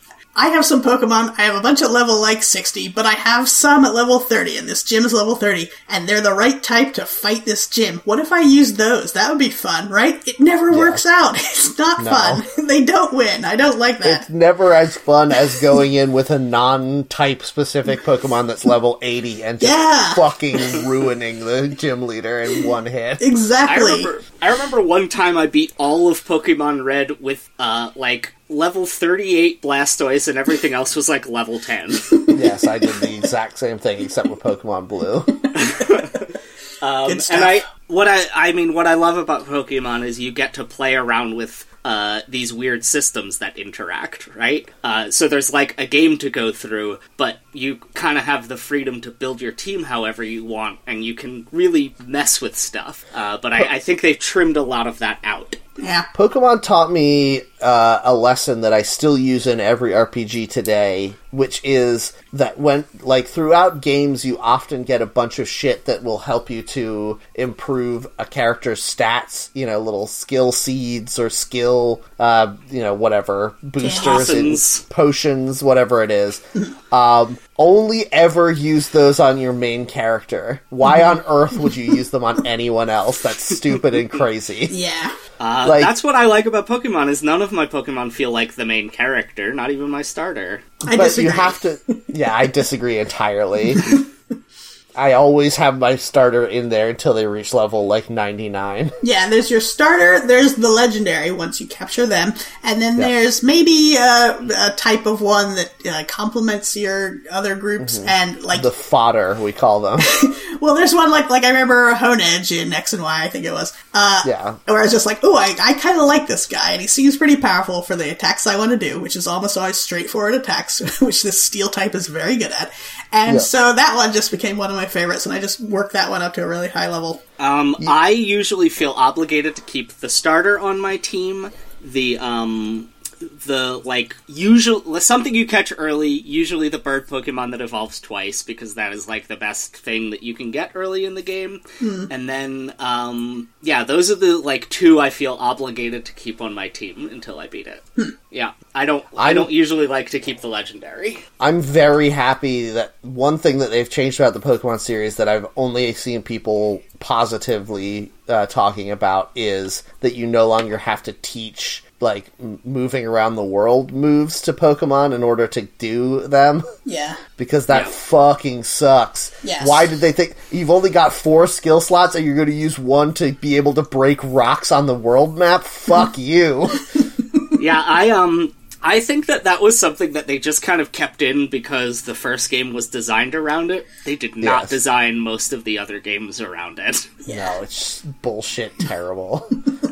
I have some Pokemon. I have a bunch at level like 60, but I have some at level 30, and this gym is level 30, and they're the right type to fight this gym. What if I use those? That would be fun, right? It never works out. It's not No. fun. they don't win. I don't like that. It's never as fun as going in with a non-type specific Pokemon that's level 80 and just Yeah. fucking ruining the gym leader in one hit. I exactly. remember, I remember one time I beat all of Pokemon Red with uh, like level 38 Blastoise, and everything else was like level 10. yes, I did the exact same thing except with Pokemon Blue. Good stuff. and I, what I, I mean, what I love about Pokemon is you get to play around with uh, these weird systems that interact, right? Uh, so there's like a game to go through, but you kind of have the freedom to build your team however you want, and you can really mess with stuff. Uh, but I, I think they've trimmed a lot of that out. Yeah. Pokemon taught me uh, a lesson that I still use in every RPG today, which is that when, like, throughout games, you often get a bunch of shit that will help you to improve a character's stats, you know, little skill seeds or skill, uh, you know, whatever, boosters, and Potions. potions, whatever it is. um, only ever use those on your main character. Why on earth would you use them on anyone else? That's stupid and crazy. Yeah. Uh, Like- that's what I like about Pokemon is none of my Pokemon feel like the main character, not even my starter. I but disagree. you have to yeah i disagree entirely i always have my starter in there until they reach level like 99 Yeah, there's your starter, there's the legendary once you capture them, and then Yeah. there's maybe uh, a type of one that uh, complements your other groups, and like Mm-hmm. the fodder we call them Well, there's one like like I remember Honedge in X and Y, I think it was. Uh, Yeah. Where I was just like, oh, I, I kind of like this guy, and he seems pretty powerful for the attacks I want to do, which is almost always straightforward attacks, which this steel type is very good at. And Yeah. so that one just became one of my favorites, and I just worked that one up to a really high level. Um, I usually feel obligated to keep the starter on my team. The um, the like usual something you catch early. Usually the bird Pokemon that evolves twice because that is like the best thing that you can get early in the game. And then um, yeah, those are the like two I feel obligated to keep on my team until I beat it. Yeah, I don't. I I'm- don't usually like to keep the legendary. i'm very happy that one thing that they've changed about the pokemon series that i've only seen people positively uh, talking about is that you no longer have to teach like moving around the world moves to pokemon in order to do them Yeah. because that Yeah. fucking sucks. Yes. Why did they think you've only got four skill slots and you're going to use one to be able to break rocks on the world map? Fuck you. yeah, I um I think that that was something that they just kind of kept in because the first game was designed around it. They did not Yes. design most of the other games around it. No, it's bullshit. Terrible.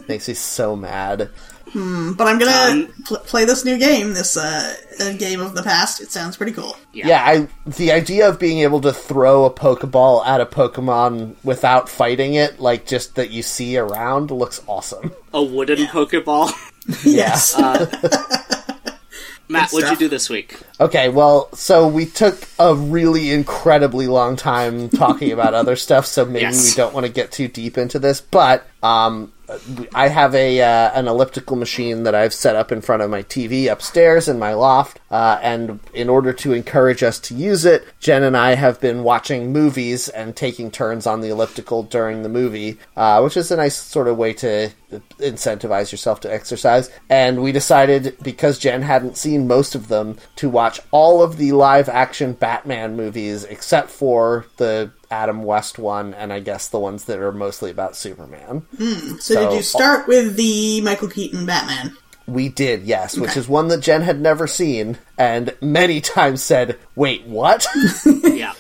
Makes me so mad. But I'm gonna Um, pl- play this new game, this uh, uh, game of the past. It sounds pretty cool. Yeah, I the idea of being able to throw a Pokeball at a Pokemon without fighting it, like just that you see around, looks awesome. A wooden Pokeball. Yes. Matt, what'd you do this week? Okay, well, so we took a really incredibly long time talking about other stuff, so maybe Yes. we don't want to get too deep into this. But um, I have a uh, an elliptical machine that I've set up in front of my TV upstairs in my loft, uh, and in order to encourage us to use it, Jen and I have been watching movies and taking turns on the elliptical during the movie, uh, which is a nice sort of way to incentivize yourself to exercise. And we decided because Jen hadn't seen most of them to watch all of the live action Batman movies except for the Adam West one and I guess the ones that are mostly about Superman. so, so- did you uh, start with the Michael Keaton Batman? We did, yes, which is one that Jen had never seen and many times said, "Wait, what?" Yeah.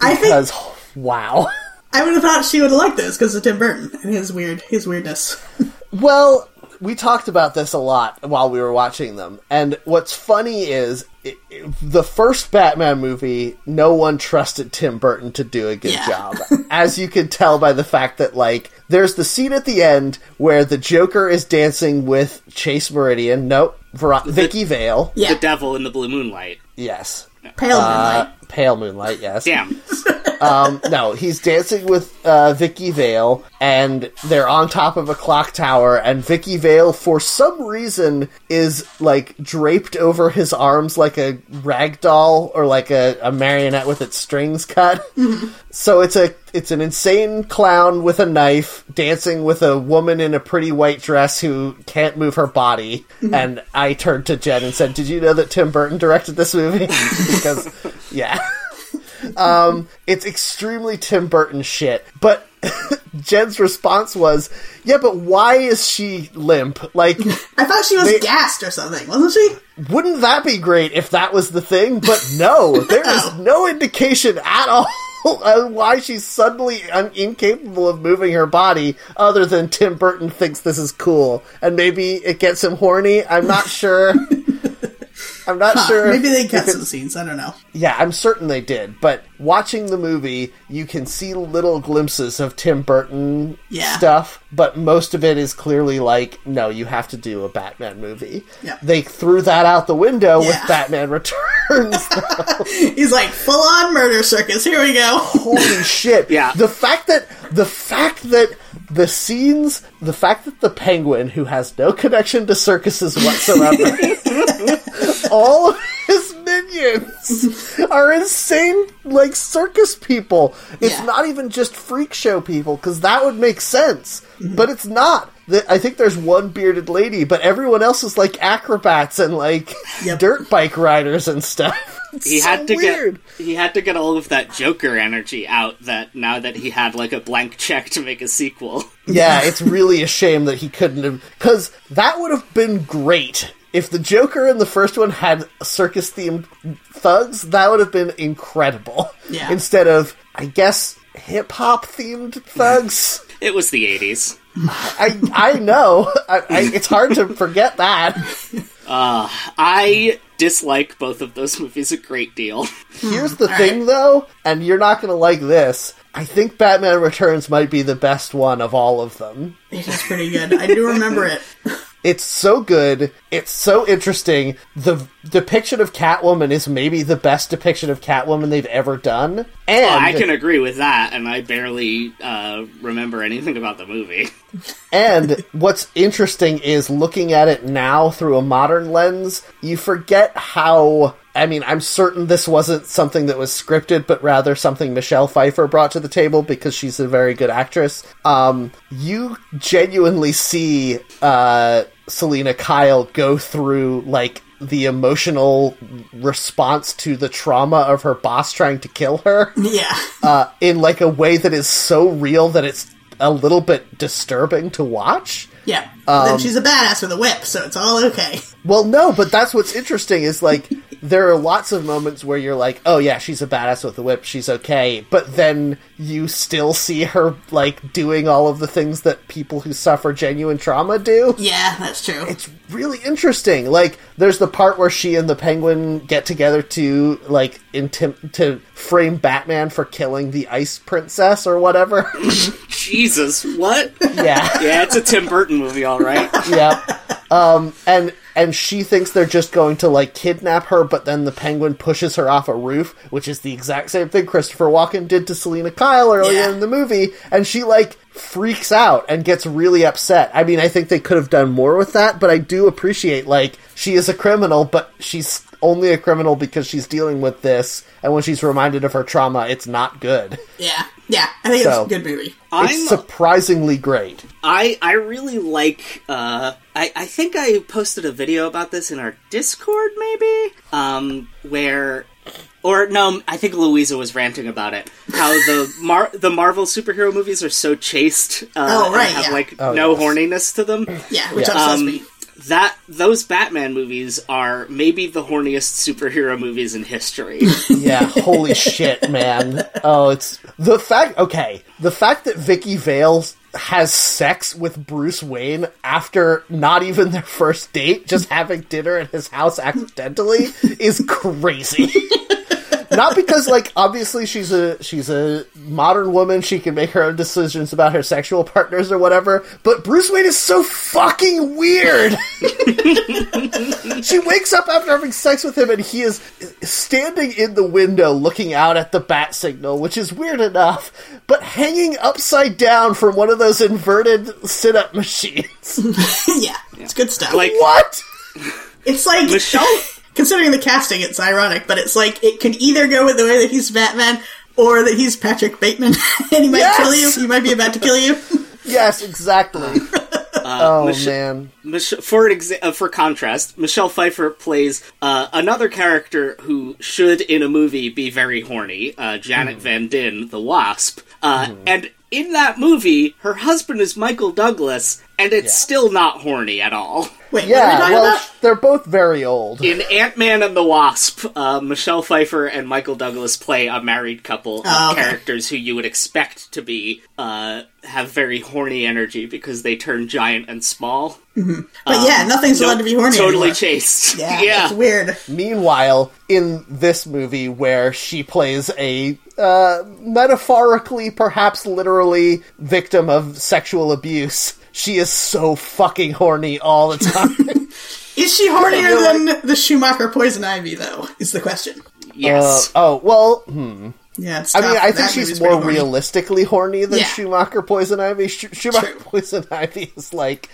I think wow. I would have thought she would have liked this because of Tim Burton and his weird his weirdness. Well, we talked about this a lot while we were watching them, and what's funny is i i the first Batman movie, no one trusted Tim Burton to do a good Yeah. job, as you can tell by the fact that like there's the scene at the end where the Joker is dancing with Chase Meridian, nope, Ver- Vicky Vale, Yeah, The devil in the blue moonlight. yes, pale uh, moonlight. Pale Moonlight, yes, Damn. um, no, he's dancing with uh, Vicky Vale, and they're on top of a clock tower, and Vicky Vale, for some reason, is like draped over his arms like a rag doll or like a, a marionette with its strings cut. so it's a it's an insane clown with a knife dancing with a woman in a pretty white dress who can't move her body. And I turned to Jen and said, "Did you know that Tim Burton directed this movie?" because yeah. Um, it's extremely Tim Burton shit. But Jen's response was, "Yeah, but why is she limp? Like, I thought she was they- gassed or something, wasn't she? wouldn't that be great if that was the thing? But no, there is no indication at all." Why she's suddenly un- incapable of moving her body, other than Tim Burton thinks this is cool, and maybe it gets him horny. I'm not sure. I'm not sure. Maybe they cut some scenes. I don't know. Yeah, I'm certain they did. But watching the movie, you can see little glimpses of Tim Burton Yeah. stuff, but most of it is clearly like, no, you have to do a Batman movie. Yeah. They threw that out the window with Batman Returns. He's like full on murder circus. Here we go. Holy shit. Yeah. The fact that the fact that the scenes the fact that the penguin who has no connection to circuses whatsoever all of his minions are insane like circus people. It's Yeah. not even just freak show people because that would make sense. Mm-hmm. But it's not. I think there's one bearded lady, but everyone else is like acrobats and like Yep. dirt bike riders and stuff. It's He so had to weird. get he had to get all of that Joker energy out that now that he had like a blank check to make a sequel. Yeah, it's really a shame that he couldn't have. Because that would have been great. If the Joker in the first one had circus themed thugs, that would have been incredible. Yeah. Instead of, I guess, hip hop themed thugs. It was the 80s. I I know. I, I, it's hard to forget that. Uh, I dislike both of those movies a great deal. Here's the thing, though, and you're not going to like this. I think Batman Returns might be the best one of all of them. It is pretty good. I do remember it. It's so good. It's so interesting. The depiction of Catwoman is maybe the best depiction of Catwoman they've ever done. And I can agree with that, and I barely uh, remember anything about the movie. and what's interesting is looking at it now through a modern lens, you forget how I mean, I'm certain this wasn't something that was scripted, but rather something Michelle Pfeiffer brought to the table because she's a very good actress. Um, you genuinely see uh, Selina Kyle go through like the emotional response to the trauma of her boss trying to kill her Yeah. uh, in like a way that is so real that it's a little bit disturbing to watch. Yeah. Um, then she's a badass with a whip, so it's all okay. Well, no, but that's what's interesting is like there are lots of moments where you're like, oh yeah, she's a badass with a whip, she's okay, but then you still see her like doing all of the things that people who suffer genuine trauma do. Yeah, that's true. It's really interesting. Like, there's the part where she and the Penguin get together to like intim- to frame Batman for killing the Ice Princess or whatever. Jesus, what? yeah. yeah, it's a Tim Burton movie, all right. yeah. Um, and and she thinks they're just going to like kidnap her, but then the penguin pushes her off a roof, which is the exact same thing Christopher Walken did to Selina Kyle earlier Yeah. in the movie, and she like freaks out and gets really upset. I mean, I think they could have done more with that, but I do appreciate like she is a criminal, but she's only a criminal because she's dealing with this, and when she's reminded of her trauma, it's not good. Yeah. Yeah. I think So- it's a good movie. I'm It's surprisingly great. I I really like uh I, I think I posted a video about this in our Discord maybe um where or no I think Louisa was ranting about it how the Mar- the Marvel superhero movies are so chaste uh, Oh, right, and have yeah. like Oh, no yes. horniness to them Yeah, which Yeah. upsets Um, me. That those Batman movies are maybe the horniest superhero movies in history Yeah, holy shit, man. Oh, it's the fact. Okay, the fact that Vicky Vale has sex with Bruce Wayne after not even their first date, just having dinner at his house accidentally is crazy. not because like obviously she's a she's a modern woman she can make her own decisions about her sexual partners or whatever but bruce wayne is so fucking weird. She wakes up after having sex with him and he is standing in the window looking out at the bat signal which is weird enough but hanging upside down from one of those inverted sit-up machines. Yeah, it's good stuff. Like- what? It's like Michelle- considering the casting, it's ironic, but it's like it could either go with the way that he's Batman or that he's Patrick Bateman, and he might Yes! kill you. He might be about to kill you. yes exactly oh Mich- man Mich- for exa- uh, for contrast, Michelle Pfeiffer plays uh, another character who should in a movie be very horny, uh, Janet Van Dyne, the Wasp, uh, and in that movie, her husband is Michael Douglas, and it's Yeah. still not horny at all. Wait, what are we yeah talking well about? they're both very old In Ant Man and the Wasp, uh, Michelle Pfeiffer and Michael Douglas play a married couple of Oh, okay. characters who you would expect to be uh, have very horny energy because they turn giant and small. But yeah, nothing's allowed to be horny. Totally anymore. chaste. Yeah, it's weird. Meanwhile, in this movie where she plays a uh, metaphorically, perhaps literally, victim of sexual abuse, she is so fucking horny all the time. Is she hornier you're than the Schumacher Poison Ivy, though? Is the question. Yes. Uh, oh well, hmm. Yeah, it's I mean, tough. I think she's more horny. realistically horny than Yeah. Schumacher Poison Ivy. Sch- Schumacher True. Poison Ivy is like,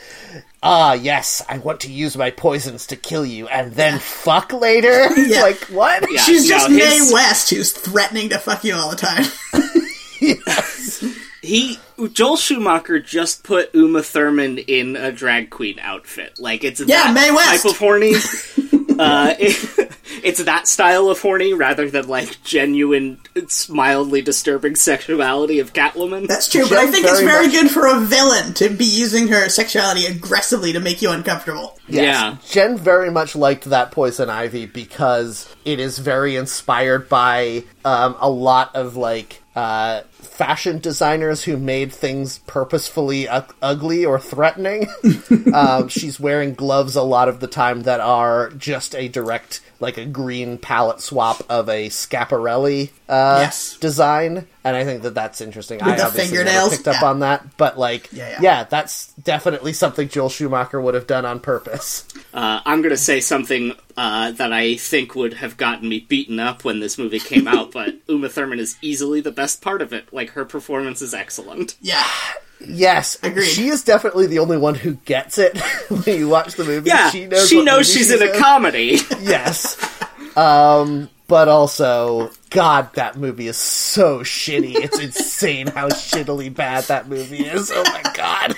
ah, yes, I want to use my poisons to kill you and then fuck later. Yeah. like what? Yeah. She's just No, Mae his- West, who's threatening to fuck you all the time. he Joel Schumacher just put Uma Thurman in a drag queen outfit. Like it's Yeah, that Mae West. type of horny. uh, it- it's that style of horny rather than like genuine, it's mildly disturbing sexuality of Catwoman. That's true, but I Jen think it's very very much- good for a villain to be using her sexuality aggressively to make you uncomfortable. Yeah. Jen very much liked that Poison Ivy because it is very inspired by um, a lot of like uh, fashion designers who made things purposefully u- ugly or threatening. um, she's wearing gloves a lot of the time that are just a direct, like a green palette swap of a Schiaparelli uh, Yes. design, and I think that that's interesting. I the obviously never fingernails, picked up yeah. on that, but like, Yeah, yeah, yeah. that's definitely something Joel Schumacher would have done on purpose. Uh, I'm gonna say something uh, that I think would have gotten me beaten up when this movie came out, but Uma Thurman is easily the best part of it. Like her performance is excellent. Yeah. Yes, Agreed. she is definitely the only one who gets it when you watch the movie. Yeah, she knows, she knows movie she's in a comedy. Yes, um, but also, God, that movie is so shitty. It's insane how shittily bad that movie is. Oh my god.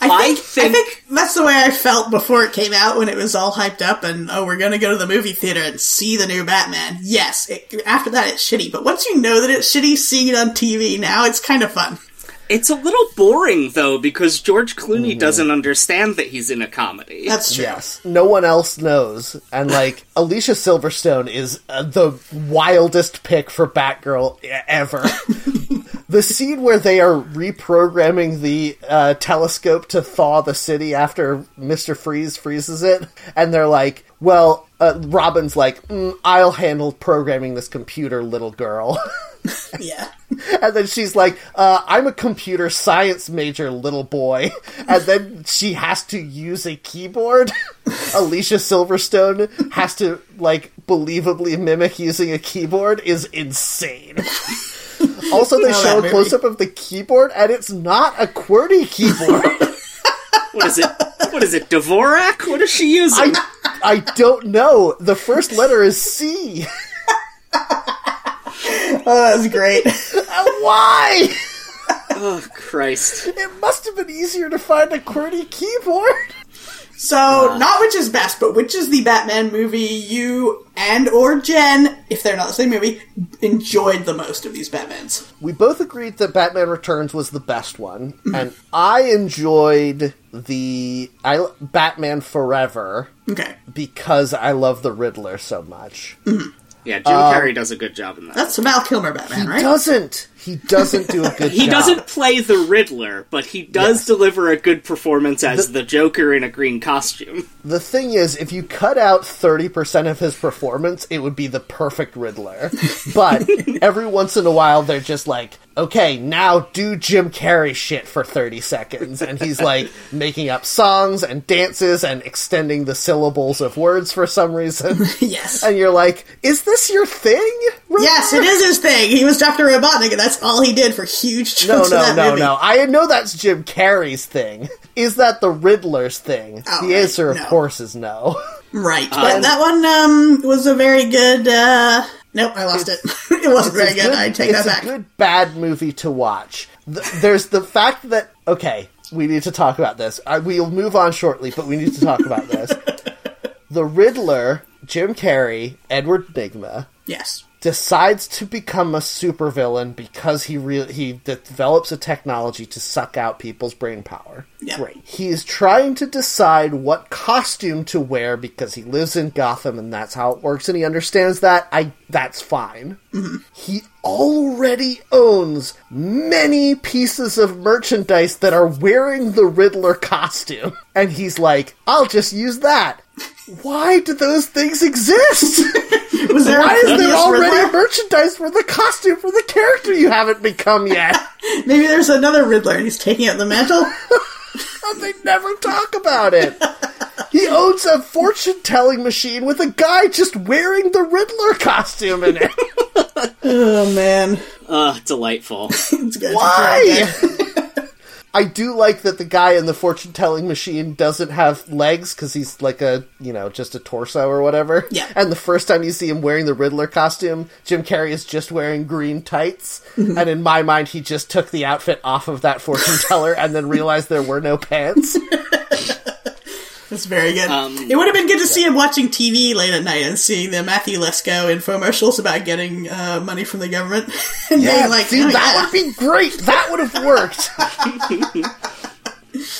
I I think, I think- think that's the way I felt before it came out when it was all hyped up and oh we're gonna go to the movie theater and see the new Batman. Yes, it, after that it's shitty, but once you know that it's shitty, seeing it on TV now it's kind of fun. It's a little boring though because George Clooney doesn't understand that he's in a comedy. That's true. Yes, no one else knows, and like Alicia Silverstone is uh, the wildest pick for Batgirl ever. the scene where they are reprogramming the uh, telescope to thaw the city after Mister Freeze freezes it, and they're like, "Well." Uh, Robin's like, mm, I'll handle programming this computer, little girl. Yeah. And then she's like, uh, I'm a computer science major, little boy. And then she has to use a keyboard. Alicia Silverstone has to, like, believably mimic using a keyboard is insane. Also, they show a close up of the keyboard, and it's not a QWERTY keyboard. What is it? What is it? Dvorak? What is she using? I, I don't know. The first letter is C. Oh, that was great. Uh, Why? oh Christ! It must have been easier to find a QWERTY keyboard. So, not which is best, but which is the Batman movie you and or Jen, if they're not the same movie, enjoyed the most of these Batmans? we both agreed that Batman Returns was the best one, and I enjoyed the I Batman Forever Okay. because I love the Riddler so much. Yeah, Jim Carrey um, does a good job in that. That's Val Kilmer Batman, right? He doesn't. He doesn't do a good He job. doesn't play the Riddler, but he does Yes. deliver a good performance as the, Joker in a green costume. The thing is, if you cut out 30% of his performance, it would be the perfect Riddler. But every once in a while, they're just like, okay, now do Jim Carrey shit for 30 seconds. And he's like making up songs and dances and extending the syllables of words for some reason. yes. And you're like, is this your thing? Riddler? Yes, it is his thing. He was Dr. Robotnik, and that's all he did for huge No, chunks of no, that no, movie. no. I know that's Jim Carrey's thing. Is that the Riddler's thing? Oh, the right, answer, of course, is no. Right, but that one um, was a very good. Uh... Nope, I lost it. it wasn't very good. I take it's that back. a good bad movie to watch. Th- there's the fact that okay, we need to talk about this. I, we'll move on shortly, but we need to talk about this. the Riddler, Jim Carrey, Edward Nygma Yes. Decides to become a supervillain because he re- he develops a technology to suck out people's brain power. Yeah. Great. He's trying to decide what costume to wear because he lives in Gotham and that's how it works and he understands that. I that's fine. Mm-hmm. He already owns many pieces of merchandise that are wearing the Riddler costume and he's like, "I'll just use that." Why do those things exist? Was there Why a is there already Riddler? merchandise for the costume for the character you haven't become yet? Maybe there's another Riddler and he's taking out the mantle. And they never talk about it. He owns a fortune telling machine with a guy just wearing the Riddler costume in it. oh man, Uh, delightful. it's good. Why? It's very good. I do like that the guy in the fortune telling machine doesn't have legs because he's like a, you know, just a torso or whatever. Yeah. And the first time you see him wearing the Riddler costume, Jim Carrey is just wearing green tights. Mm-hmm. and in my mind, he just took the outfit off of that fortune teller and then realized there were no pants. It's very good. Um, it would have been good to see him watching TV late at night and seeing the Matthew Lesko infomercials about getting uh, money from the government and being like, see, oh, that yeah. would be great. That would have worked.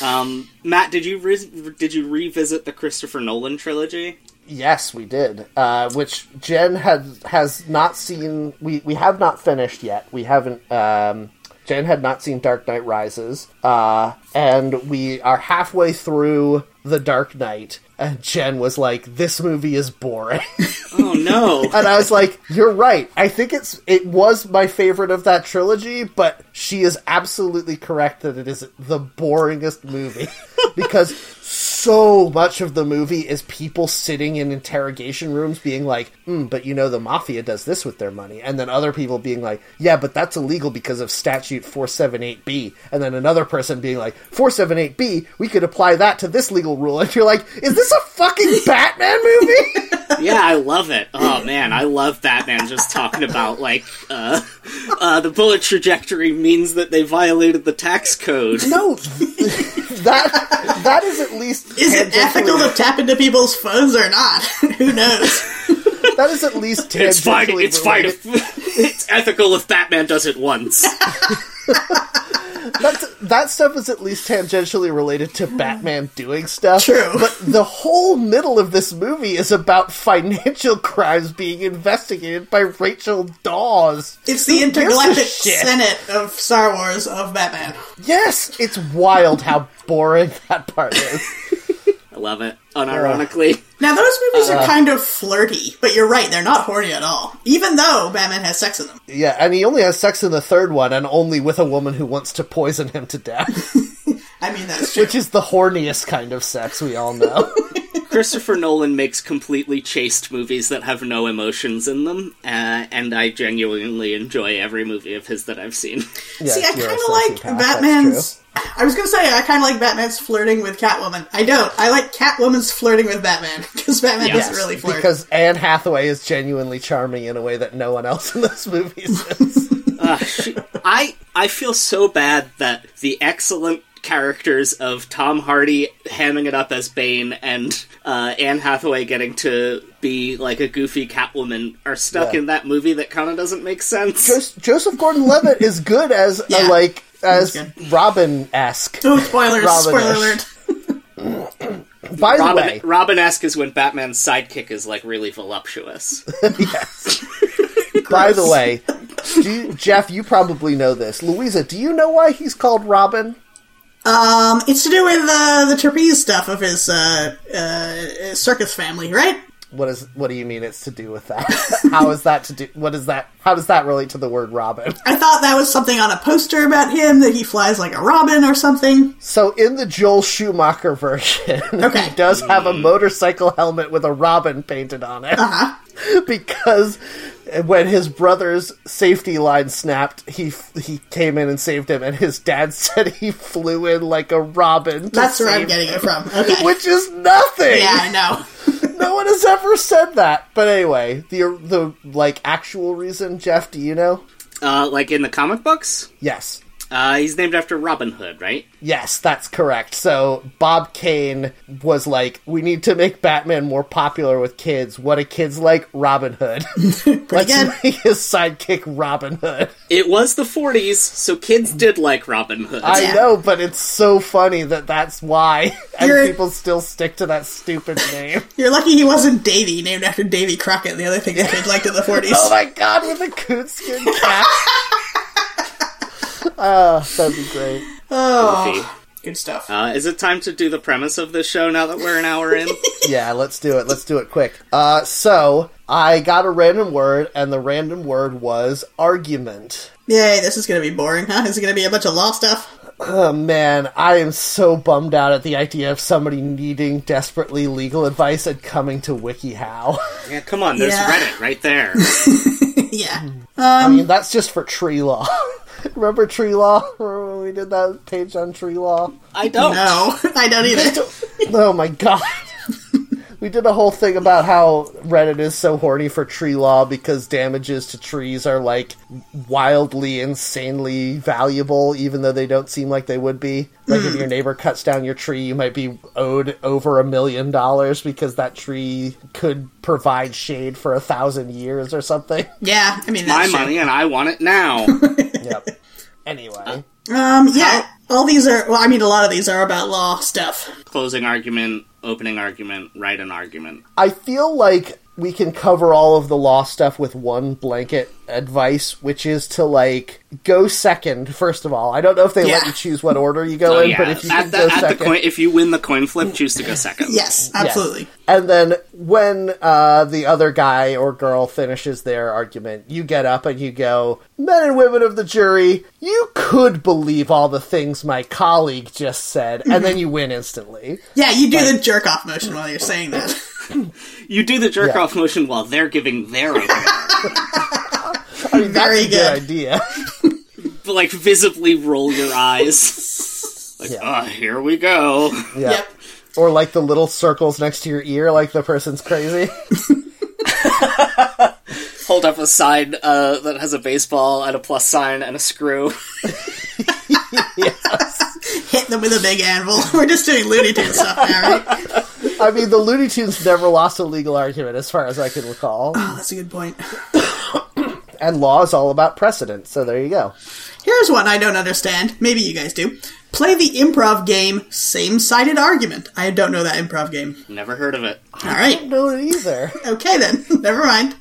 Um, Matt, did you re- did you revisit the Christopher Nolan trilogy? Yes, we did. Uh, which Jen had has not seen. We we have not finished yet. We haven't. Um, Jen had not seen Dark Knight Rises, uh, and we are halfway through the Dark Knight. And Jen was like, "This movie is boring," Oh no! and I was like, "You're right. I think it's it was my favorite of that trilogy, but she is absolutely correct that it is the boringest movie because so much of the movie is people sitting in interrogation rooms being like, mm, but you know, the mafia does this with their money. And then other people being like, yeah, but that's illegal because of statute 478B. And then another person being like, 478B, we could apply that to this legal rule. And you're like, is this a fucking Batman movie? yeah, I love it. Oh man, I love Batman just talking about like uh, uh, the bullet trajectory means that they violated the tax code. no, that that is at least Is it ethical to tap into people's phones or not? Who knows? That is at least tangentially It's fine. It's fine. related- If, it's ethical if Batman does it once. That's, that stuff is at least tangentially related to Batman doing stuff. True. But the whole middle of this movie is about financial crimes being investigated by Rachel Dawes. It's the Who gives a intergalactic shit? senate of Star Wars of Batman. Yes, it's wild how boring that part is. I love it. Unironically, Now those movies Uh. are kind of flirty, but you're right, they're not horny at all. Even though Batman has sex in them. Yeah, and he only has sex in the third one, and only with a woman who wants to poison him to death, I mean that's true. which is the horniest kind of sex we all know. Christopher Nolan makes completely chaste movies that have no emotions in them, uh, and I genuinely enjoy every movie of his that I've seen. Yes, See, I you're a kind of like sociopath, that's Batman's. I was gonna say I kind of like Batman's flirting with Catwoman. I don't. I like Catwoman's flirting with Batman because Batman Yes, doesn't really flirt. Because Anne Hathaway is genuinely charming in a way that no one else in those movies is. Uh, she, I I feel so bad that the excellent characters of Tom Hardy hamming it up as Bane and uh, Anne Hathaway getting to be like a goofy Catwoman are stuck Yeah. in that movie that kind of doesn't make sense. Jos- Joseph Gordon-Levitt is good as Yeah. a like as Robin esque. oh, spoilers! Robin-ish. Spoiler alert. By the Robin, way, Robin-esque is when Batman's sidekick is like really voluptuous. yes. By the way, do you, Jeff, you probably know this. Louisa, do you know why he's called Robin? Um, it's to do with uh, the trapeze stuff of his uh, uh, circus family, right? What is? What do you mean? It's to do with that? how is that to do? What is that? How does that relate to the word Robin? I thought that was something on a poster about him that he flies like a robin or something. So in the Joel Schumacher version, Okay. he does have a motorcycle helmet with a robin painted on it. Uh-huh. because when his brother's safety line snapped, he he came in and saved him, and his dad said he flew in like a robin. to That's where I'm getting him. it from. Okay. Which is nothing. yeah, I know. No one has ever said that. But anyway, the the like actual reason, Jeff, do you know? Uh, like in the comic books, Yes. Uh, he's named after Robin Hood, right? Yes, that's correct. So Bob Kane was like, "We need to make Batman more popular with kids. What do kids like? Robin Hood. Let's good. make his sidekick Robin Hood." It was the 40s, so kids did like Robin Hood. I Yeah. know, but it's so funny that that's why, and You're- people still stick to that stupid name. You're lucky he wasn't Davy, named after Davy Crockett, the other thing the kid liked in the 40s. oh my god, with a coonskin cap. Oh, that'd be great. Goofy. Good stuff. Uh, is it time to do the premise of this show now that we're an hour in? Yeah, let's do it. Let's do it quick. Uh, so I got a random word, and the random word was argument. Yay, this is gonna be boring, huh? Is it gonna be a bunch of law stuff? Oh man, I am so bummed out at the idea of somebody needing desperately legal advice and coming to WikiHow. yeah, come on, there's Yeah. Reddit right there. yeah. I mean, that's just for tree law. Remember tree law? Remember when we did that page on tree law? I don't. No, I don't either. Oh my god. We did a whole thing about how Reddit is so horny for tree law because damages to trees are like wildly, insanely valuable, even though they don't seem like they would be. Like if your neighbor cuts down your tree, you might be owed over a million dollars because that tree could provide shade for a thousand years or something. Yeah, I mean My that's true. money and I want it now. yep. Anyway. Um, yeah, all these are. Well, I mean, a lot of these are about law stuff. Closing argument, opening argument, write an argument. I feel like we can cover all of the law stuff with one blanket advice, which is to like go second. First of all, I don't know if they let you choose what order you go Oh, in, yeah. but if you at the, go at the second, coin, if you win the coin flip, choose to go second. Yes, Yes. absolutely. and then when uh, the other guy or girl finishes their argument, you get up and you go, "Men and women of the jury, you could believe all the things my colleague just said," and then you win instantly. Yeah, you do the jerk off motion while you're saying that. You do the jerk Yeah. off motion while they're giving their opening. I mean, that's Very a good good. idea. like visibly roll your eyes. Like, Yeah. ah, here we go. Yeah. Yep. Or like the little circles next to your ear, like the person's crazy. Hold up a sign uh, that has a baseball and a plus sign and a screw. Hit them with a big anvil. We're just doing Looney Tunes stuff now, right? I mean, the Looney Tunes never lost a legal argument, as far as I can recall. Oh, that's a good point. And law is all about precedent, so there you go. Here's one I don't understand. Maybe you guys do. Play the improv game Same Sided Argument. I don't know that improv game. Never heard of it. All right. No, it either. Okay then. Never mind.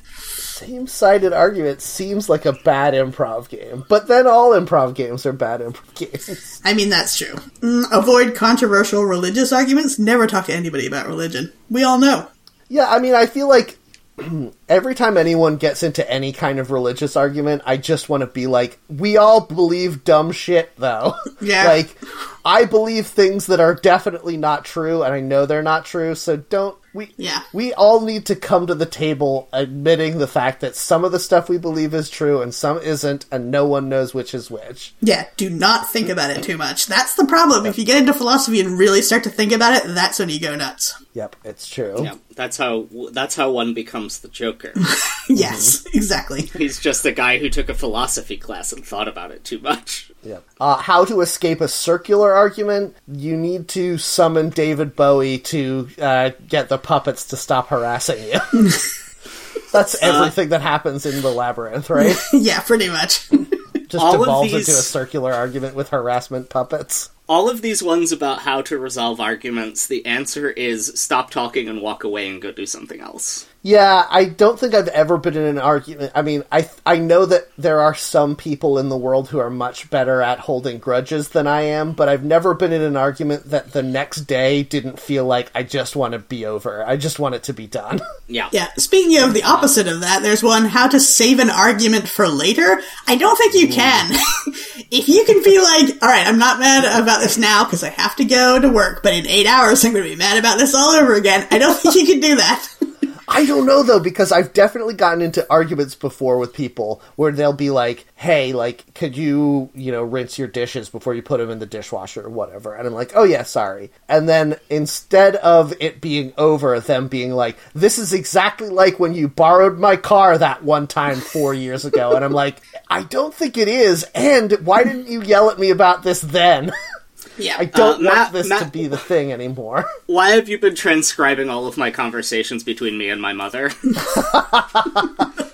Same-sided argument seems like a bad improv game, but then all improv games are bad improv games. I mean, that's true. Mm, avoid controversial religious arguments. Never talk to anybody about religion. We all know. Yeah, I mean, I feel like every time anyone gets into any kind of religious argument, I just want to be like, we all believe dumb shit, though. Yeah. like, I believe things that are definitely not true, and I know they're not true, so don't. We, Yeah. we all need to come to the table admitting the fact that some of the stuff we believe is true and some isn't, and no one knows which is which. Yeah, do not think about it too much. That's the problem. If you get into philosophy and really start to think about it, that's when you go nuts. Yep, it's true. Yeah, that's how that's how one becomes the Joker. Yes, mm-hmm. exactly. He's just a guy who took a philosophy class and thought about it too much. Yep. Uh, how to escape a circular argument? You need to summon David Bowie to uh, get the puppets to stop harassing you. That's everything that happens in the labyrinth, right? yeah, pretty much. Just All devolves these- into a circular argument with harassment puppets. all of these ones about how to resolve arguments, the answer is stop talking and walk away and go do something else. Yeah, I don't think I've ever been in an argument. I mean, I I know that there are some people in the world who are much better at holding grudges than I am, but I've never been in an argument that the next day didn't feel like I just want to be over. I just want it to be done. Yeah. Yeah, speaking of the opposite of that, there's one how to save an argument for later. I don't think you can. if you can be like, all right, I'm not mad about this now because I have to go to work, but in eight hours I'm going to be mad about this all over again. I don't think you can do that. I don't know though because I've definitely gotten into arguments before with people where they'll be like, "Hey, like, could you, you know, rinse your dishes before you put them in the dishwasher or whatever?" And I'm like, "Oh yeah, sorry." And then instead of it being over, them being like, "This is exactly like when you borrowed my car that one time 4 years ago." And I'm like, "I don't think it is." And why didn't you yell at me about this then? Yeah. I don't Uh, want Matt- this to be the thing anymore. Why have you been transcribing all of my conversations between me and my mother?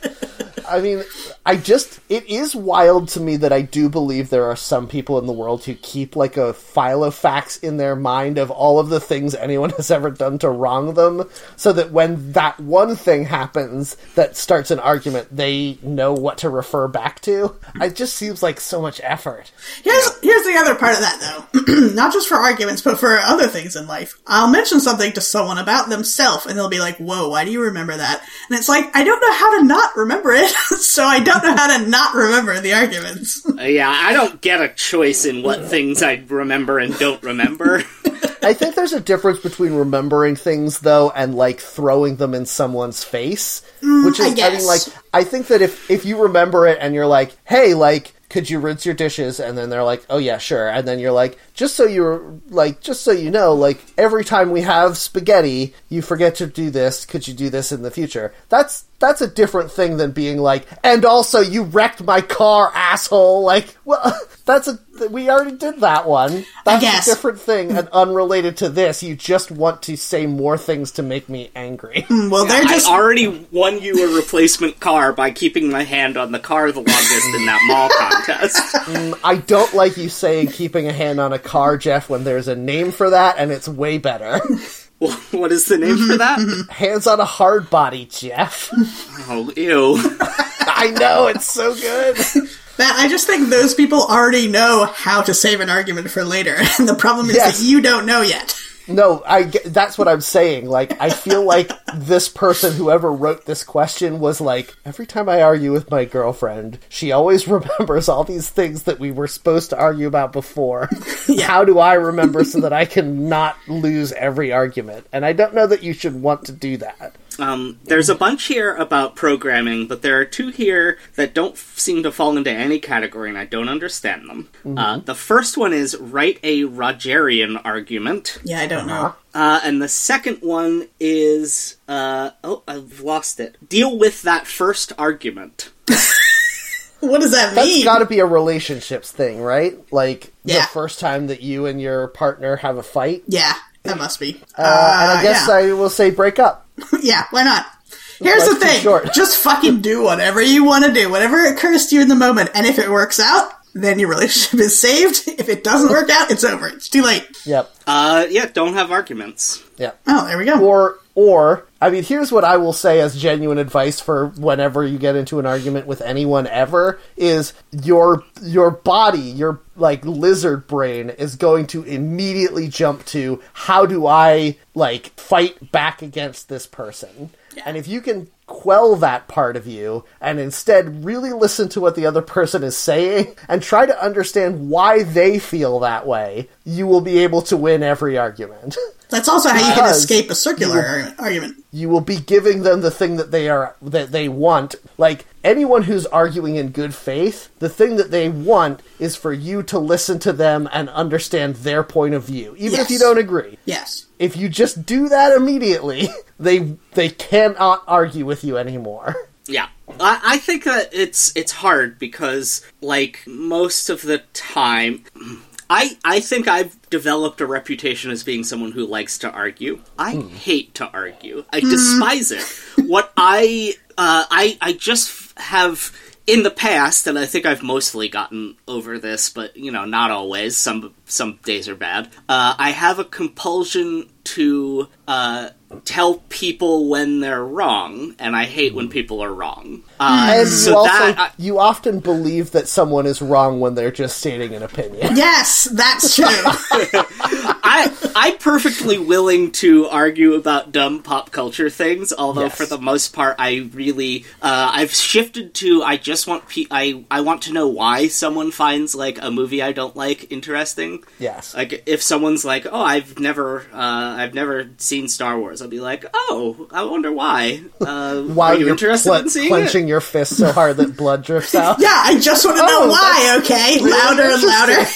I mean, I just it is wild to me that I do believe there are some people in the world who keep like a file of facts in their mind of all of the things anyone has ever done to wrong them, so that when that one thing happens that starts an argument, they know what to refer back to. It just seems like so much effort. Here's here's the other part of that though. Not just for arguments, but for other things in life. I'll mention something to someone about themselves and they'll be like, "Whoa, why do you remember that?" And it's like, I don't know how to not remember it, so I don't know how to not remember the arguments. Uh, yeah, I don't get a choice in what things I remember and don't remember. I think there's a difference between remembering things though and like throwing them in someone's face, which is I I, mean like I think that if if you remember it and you're like, "Hey, like could you rinse your dishes?" and then they're like, "Oh yeah, sure." And then you're like, "Just so you're like just so you know, like every time we have spaghetti, you forget to do this. Could you do this in the future?" That's that's a different thing than being like, "And also you wrecked my car, asshole." Like, well, that's a we already did that one. That's guess. a different thing and unrelated to this. You just want to say more things to make me angry. Hmm, well, they're just I already won you a replacement car by keeping my hand on the car the longest in that mall contest. Mm, I don't like you saying keeping a hand on a car, Jeff, when there's a name for that and it's way better. what is the name for that? Hands on a hard body, Jeff. Oh, ew. I know, it's so good. Matt, I just think those people already know how to save an argument for later, and the problem is Yes. that you don't know yet. No, I that's what I'm saying. Like, I feel like this person, whoever wrote this question, was like, every time I argue with my girlfriend, she always remembers all these things that we were supposed to argue about before. How do I remember so that I can not lose every argument? And I don't know that you should want to do that. Um, there's a bunch here about programming, but there are two here that don't f- seem to fall into any category, and I don't understand them. Uh, the first one is write a Rogerian argument, Yeah, I don't know. uh, and the second one is uh, oh, I've lost it. Deal with that first argument. What does that That's mean? got to be a relationships thing, right? Like Yeah. the first time that you and your partner have a fight. yeah, that must be. Uh, and I guess yeah. I will say break up. yeah, why not? Here's Life's the thing: short. just fucking do whatever you want to do, whatever occurs to you in the moment, and if it works out, then your relationship is saved. If it doesn't work out, it's over. It's too late. Yep. Uh, yeah, don't have arguments. Yep. Oh, there we go. Or or I mean, here's what I will say as genuine advice for whenever you get into an argument with anyone ever is your your body, your like lizard brain is going to immediately jump to how do I like fight back against this person? And if you can quell that part of you and instead really listen to what the other person is saying and try to understand why they feel that way, you will be able to win every argument. That's also how you can escape a circular you- ar- argument. you will be giving them the thing that they are that they want like anyone who's arguing in good faith the thing that they want is for you to listen to them and understand their point of view even if you don't agree Yes. if you just do that immediately they they cannot argue with you anymore Yeah. I, I think that it's it's hard because like most of the time I I think I've developed a reputation as being someone who likes to argue. I hate to argue. I despise it. What I uh, I I just have in the past, and I think I've mostly gotten over this, but you know, not always. Some some days are bad. Uh, I have a compulsion to uh, tell people when they're wrong, and I hate when people are wrong. Uh, And so you also that I- you often believe that someone is wrong when they're just stating an opinion. Yes, that's true. I'm perfectly willing to argue about dumb pop culture things, although Yes. for the most part, I really uh, I've shifted to I just want pe- I I want to know why someone finds like a movie I don't like interesting. Yes. Like if someone's like, "Oh, I've never uh, I've never seen Star Wars," I'll be like, "Oh, I wonder why." Uh, While are you interested cle- in seeing clenching it? your fist so hard that blood drips out. yeah, I just want to know Oh, why. Okay, louder and louder.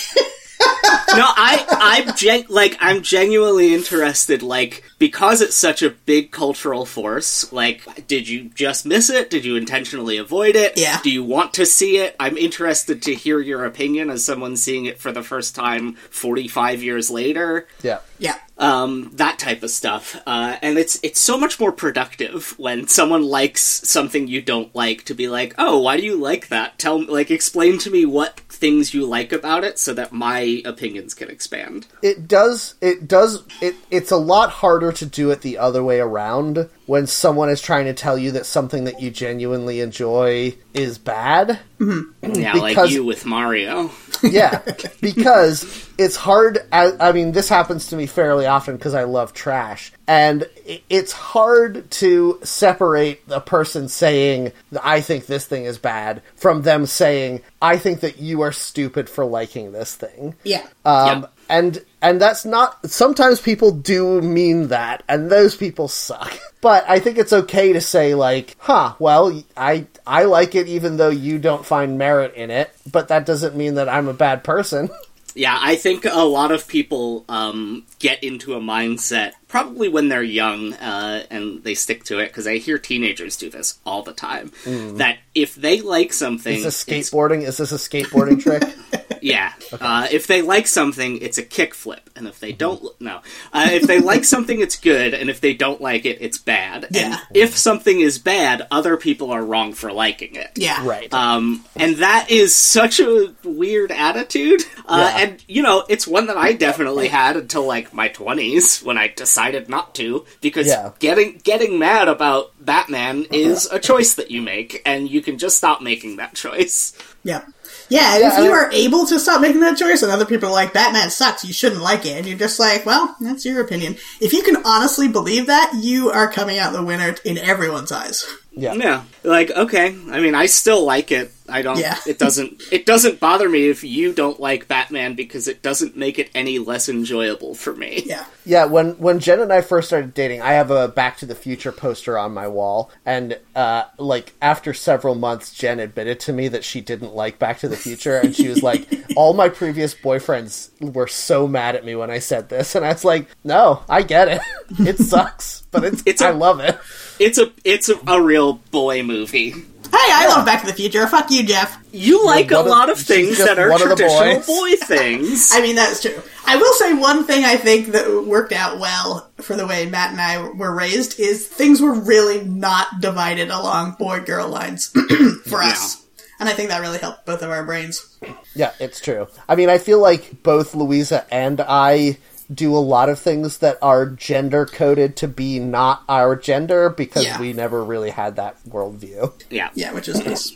no, I I'm gen- like I'm genuinely interested. Like because it's such a big cultural force. Like, did you just miss it? Did you intentionally avoid it? Yeah. Do you want to see it? I'm interested to hear your opinion as someone seeing it for the first time 45 years later. Yeah. yeah, um, that type of stuff. Uh, and it's it's so much more productive when someone likes something you don't like to be like, oh, why do you like that? Tell like explain to me what things you like about it so that my opinions can expand. it does it does it it's a lot harder to do it the other way around when someone is trying to tell you that something that you genuinely enjoy is bad Yeah, like you with Mario. yeah because it's hard I, I mean this happens to me fairly often because i love trash and it's hard to separate a person saying i think this thing is bad from them saying i think that you are stupid for liking this thing yeah. um, Yeah. and and that's not sometimes people do mean that and those people suck. But i think it's okay to say like huh well i i like it even though you don't find merit in it but that doesn't mean that i'm a bad person. Yeah, I think a lot of people um, get into a mindset probably when they're young uh, and they stick to it because I hear teenagers do this all the time. That if they like something, is this it's- skateboarding? Is this a skateboarding trick Yeah. Uh, if they like something, it's a kickflip, and if they don't, no. Uh, if they like something, it's good, and if they don't like it, it's bad. Yeah. And if something is bad, other people are wrong for liking it. Yeah. right Um, and that is such a weird attitude. Uh, Yeah. And, you know, it's one that I definitely had until like my 20s when I decided not to, because Yeah. getting, getting mad about Batman is a choice that you make, and you can just stop making that choice. Yeah. Yeah, and Yeah, if you I- are able to stop making that choice and other people are like, Batman sucks, you shouldn't like it, and you're just like, well, that's your opinion. If you can honestly believe that, you are coming out the winner in everyone's eyes. yeah Yeah, like okay. I mean, I still like it. I don't. Yeah. It doesn't. It doesn't bother me if you don't like Batman because it doesn't make it any less enjoyable for me. Yeah. Yeah, when when Jen and I first started dating, I have a Back to the Future poster on my wall, and uh, like after several months, Jen admitted to me that she didn't like Back to the Future, and she was like, "All my previous boyfriends were so mad at me when I said this," and I was like, "No, I get it. It sucks, but it's, It's I a- love it." It's a it's a, a real boy movie. Hey, I love Back to the Future. Fuck you, Jeff. You like a one of- lot of things that are one of the traditional boys. boy things. I mean, that's true. I will say one thing I think that worked out well for the way Matt and I were raised is things were really not divided along boy girl lines for us. And I think that really helped both of our brains. Yeah, it's true. I mean, I feel like both Louisa and I do a lot of things that are gender coded to be not our gender because Yeah. we never really had that worldview. yeah. Yeah, which is nice.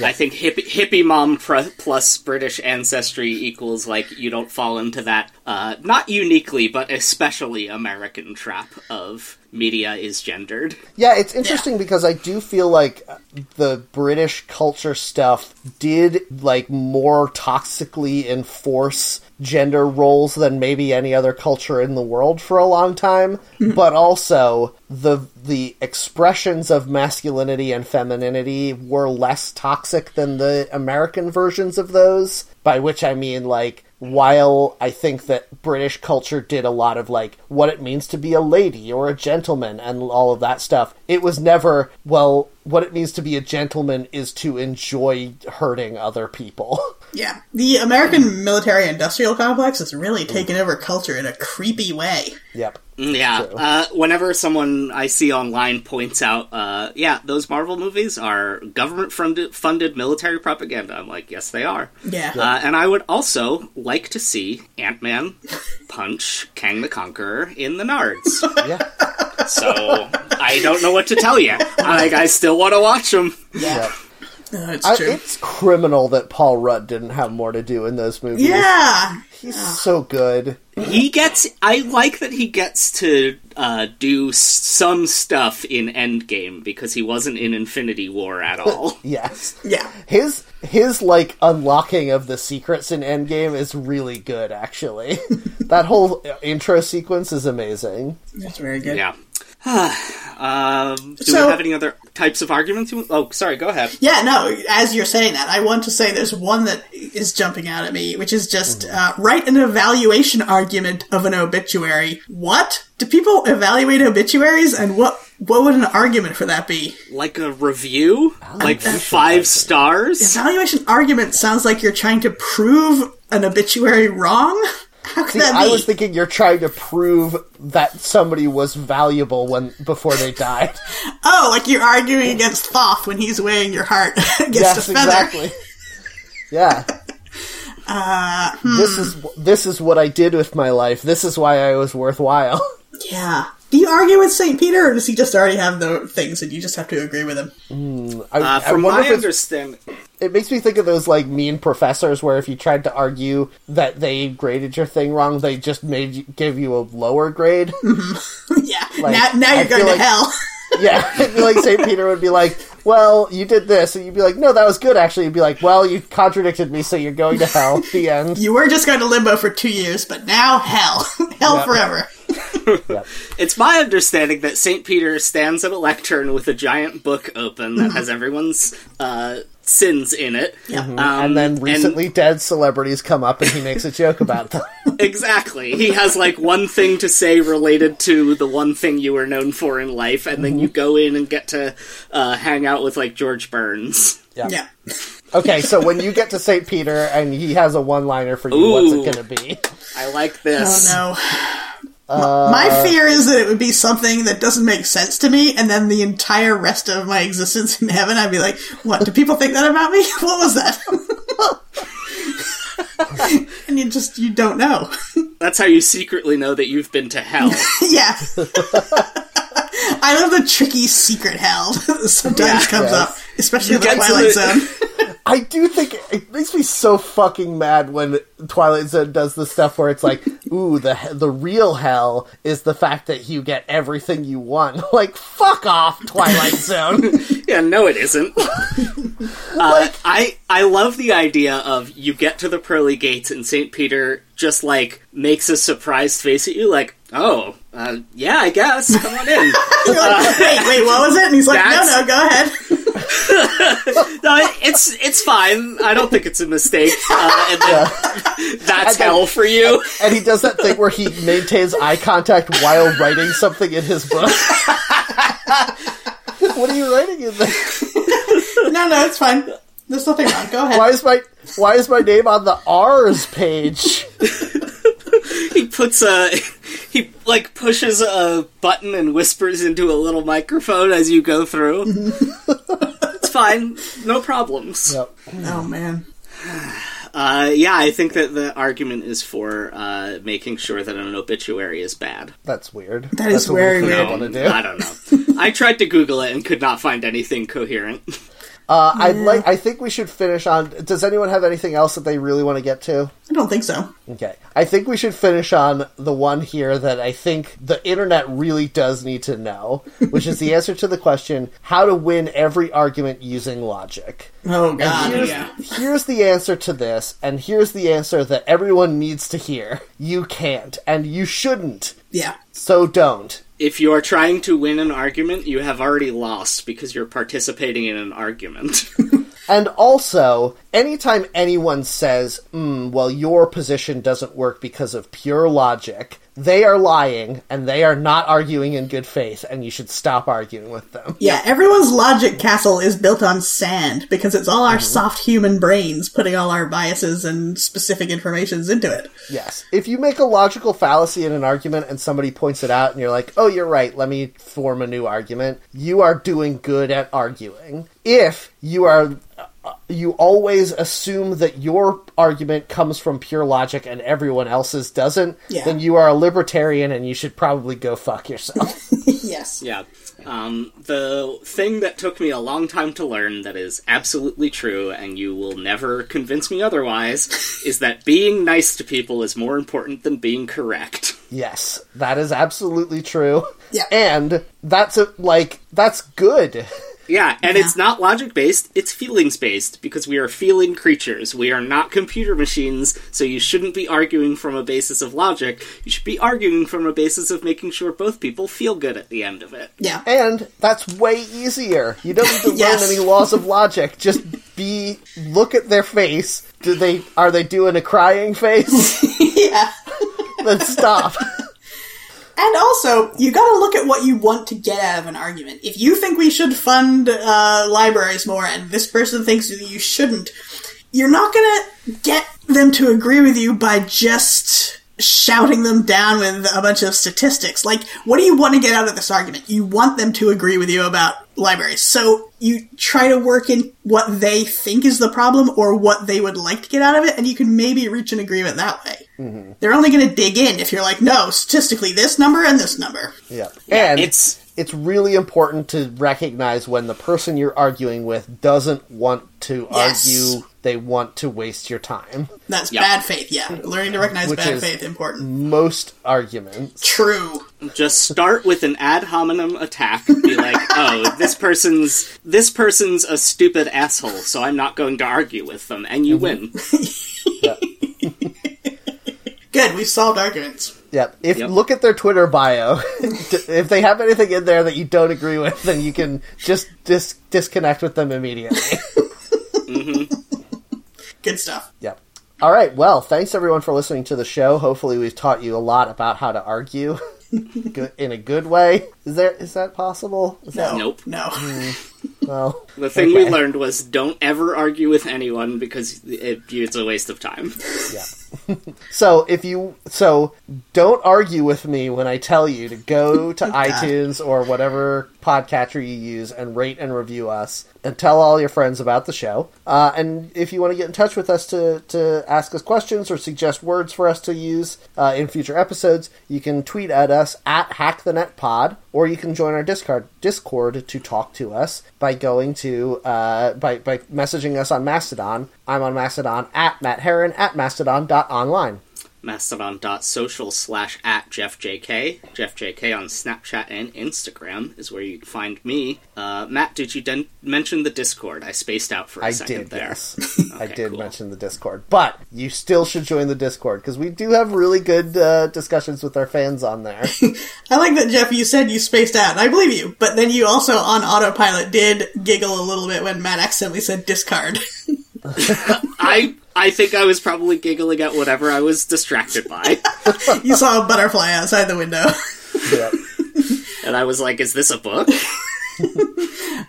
I think hippie, hippie mom pr- plus British ancestry equals like you don't fall into that uh, not uniquely but especially American trap of media is gendered. Yeah, it's interesting because I do feel like the British culture stuff did like more toxically enforce gender roles than maybe any other culture in the world for a long time, but also the the expressions of masculinity and femininity were less toxic than the American versions of those, by which I mean like while I think that British culture did a lot of like what it means to be a lady or a gentleman and all of that stuff, it was never, well, what it means to be a gentleman is to enjoy hurting other people. Yeah. The American military industrial complex has really taken over culture in a creepy way. yep. Yeah. True. Uh, whenever someone I see online points out, uh, yeah, those Marvel movies are government funded, funded military propaganda, I'm like, yes, they are. Yeah. Uh, and I would also like to see Ant Man punch Kang the Conqueror in the nards. Yeah. So I don't know what to tell you. Like, I still want to watch them. Yep. Uh, it's I, it's criminal that Paul Rudd didn't have more to do in those movies. yeah. He's so good. He gets. I like that he gets to uh, do some stuff in Endgame because he wasn't in Infinity War at all. Yes. Yeah. His his like unlocking of the secrets in Endgame is really good actually. that whole intro sequence is amazing. That's very good. yeah. um, do So- we have any other types of arguments? Oh, sorry. Go ahead. Yeah, no, as you're saying that, I want to say there's one that is jumping out at me, which is just uh, write an evaluation argument of an obituary. What? Do people evaluate obituaries, and what what would an argument for that be? Like a review, like five stars. Evaluation argument sounds like you're trying to prove an obituary wrong. How could See, that be? I was thinking you're trying to prove that somebody was valuable when before they died. oh, like you're arguing against Thoth when he's weighing your heart against yes, a feather. exactly. Yeah. Uh, This is this is what I did with my life. This is why I was worthwhile. Yeah. Do you argue with St. Peter, or does he just already have the things and you just have to agree with him? I, Uh, I from wonder my if it's- understanding, it makes me think of those like mean professors where if you tried to argue that they graded your thing wrong, they just made you, give you a lower grade. yeah. Like, now, now you're going feel to like- hell. yeah, it'd be like St. Peter would be like, "Well, you did this," and you'd be like, "No, that was good." Actually, you'd be like, "Well, you contradicted me, so you're going to hell." the end. you were just going to limbo for two years, but now hell. hell Yeah. forever. Yep. it's my understanding that Saint Peter stands at a lectern with a giant book open that has everyone's uh, sins in it. Yeah. Um, and then recently dead celebrities come up, and he makes a joke about them. Exactly. He has like one thing to say related to the one thing you were known for in life, and then you go in and get to uh, hang out with like George Burns. Yeah. Yeah. Okay, so when you get to St. Peter and he has a one-liner for you, what's it going to be? I like this. Oh no. My Uh, fear is that it would be something that doesn't make sense to me, and then the entire rest of my existence in heaven, I'd be like, "What? Do people think that about me? What was that?" and you just you don't know. That's how you secretly know that you've been to hell. yeah. I love the tricky secret hell that sometimes Yeah. comes Yes. up, especially in the Twilight the- Zone. I do think it makes me so fucking mad when Twilight Zone does the stuff where it's like, "Ooh, the the real hell is the fact that you get everything you want." Like, fuck off, Twilight Zone. yeah, no, it isn't. uh, I I love the idea of you get to the pearly gates and Saint Peter just like makes a surprised face at you, like, oh, uh, yeah, I guess, come on in. You're like, wait, wait, what was it? And he's like, no, That's- no, go ahead. no, it's it's fine. I don't think it's a mistake. Uh, and then that's And then- hell for you. and he does that thing where he maintains eye contact while writing something in his book. what are you writing in there? No, no, it's fine. There's nothing wrong. Go ahead. Why is my Why is my name on the R's page? He puts a he like pushes a button and whispers into a little microphone as you go through. it's fine, no problems. Yep. Oh man. Uh, yeah, I think that the argument is for uh, making sure that an obituary is bad. That's weird. That is That's a very thing weird. I want to do. I don't know. I tried to Google it and could not find anything coherent. Uh, I'd like. I think we should finish on. Does anyone have anything else that they really want to get to? I don't think so. Okay. I think we should finish on the one here that I think the internet really does need to know, which is the answer to the question how to win every argument using logic. Oh god. Here's, Yeah. here's the answer to this, and here's the answer that everyone needs to hear. You can't, and you shouldn't, Yeah. so don't. If you are trying to win an argument, you have already lost because you're participating in an argument. And also, anytime anyone says, mm, well, your position doesn't work because of pure logic, they are lying and they are not arguing in good faith, and you should stop arguing with them. Yeah, everyone's logic castle is built on sand because it's all our mm-hmm. soft human brains putting all our biases and specific informations into it. Yes. If you make a logical fallacy in an argument and somebody points it out and you're like, oh, you're right, let me form a new argument, you are doing good at arguing. If you are. You always assume that your argument comes from pure logic and everyone else's doesn't, Yeah. then you are a libertarian and you should probably go fuck yourself. yes. Yeah. Um, the thing that took me a long time to learn that is absolutely true, and you will never convince me otherwise, is that being nice to people is more important than being correct. yes, that is absolutely true. Yeah. And that's a, like, that's good. Yeah, and it's not logic based, it's feelings based, because we are feeling creatures. We are not computer machines, so you shouldn't be arguing from a basis of logic. You should be arguing from a basis of making sure both people feel good at the end of it. Yeah. And that's way easier. You don't need to Yes. learn any laws of logic. Just be look at their face. Do they are they doing a crying face? yeah. then stop. And also, you gotta look at what you want to get out of an argument. If you think we should fund uh, libraries more and this person thinks you shouldn't, you're not gonna get them to agree with you by just shouting them down with a bunch of statistics. Like, what do you want to get out of this argument? You want them to agree with you about libraries. So you try to work in what they think is the problem or what they would like to get out of it, and you can maybe reach an agreement that way. Mm-hmm. They're only going to dig in if you're like, no, statistically, this number and this number. Yeah. And It's it's really important to recognize when the person you're arguing with doesn't want to Yes. argue, they want to waste your time. That's Yep. bad faith, yeah. Learning to recognize Which bad is- faith, important. Most arguments. True. just start with an ad hominem attack. Be like, "Oh, this person's this person's a stupid asshole, so I'm not going to argue with them," and you mm-hmm. win. Yeah. Good, we've solved arguments. Yep. If Yep. look at their Twitter bio, if they have anything in there that you don't agree with, then you can just dis- disconnect with them immediately. Mm-hmm. Good stuff. Yep. All right. Well, thanks everyone for listening to the show. Hopefully, we've taught you a lot about how to argue in a good way. Is there is that possible? Is No. that Nope. No. well? The thing we learned was don't ever argue with anyone because it, it's a waste of time. Yeah. So if you so don't argue with me when I tell you to go to iTunes or whatever podcatcher you use and rate and review us and tell all your friends about the show. Uh, and if you want to get in touch with us to to ask us questions or suggest words for us to use uh, in future episodes, you can tweet at us at HackTheNetPod or you can join our Discord Discord to talk to us by going to uh, by by messaging us on Mastodon. I'm on Mastodon at Matt Heron at mastodon.online. Mastodon.social slash at JeffJK. JeffJK on Snapchat and Instagram is where you can find me. Uh, Matt, did you den- mention the Discord? I spaced out for a I second did, there. yes. I did cool. mention the Discord. But you still should join the Discord because we do have really good uh, discussions with our fans on there. I like that, Jeff, you said you spaced out, and I believe you, but then you also, on autopilot, did giggle a little bit when Matt accidentally said discard. I I think I was probably giggling at whatever I was distracted by. you saw a butterfly outside the window. yeah. and I was like, is this a book?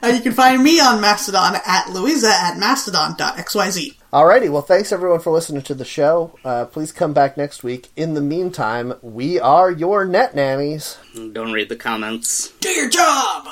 Uh, you can find me on Mastodon at Louisa at mastodon.xyz. Alrighty, well, thanks everyone for listening to the show. Uh, please come back next week. In the meantime, we are your net nannies. Don't read the comments. Do your job!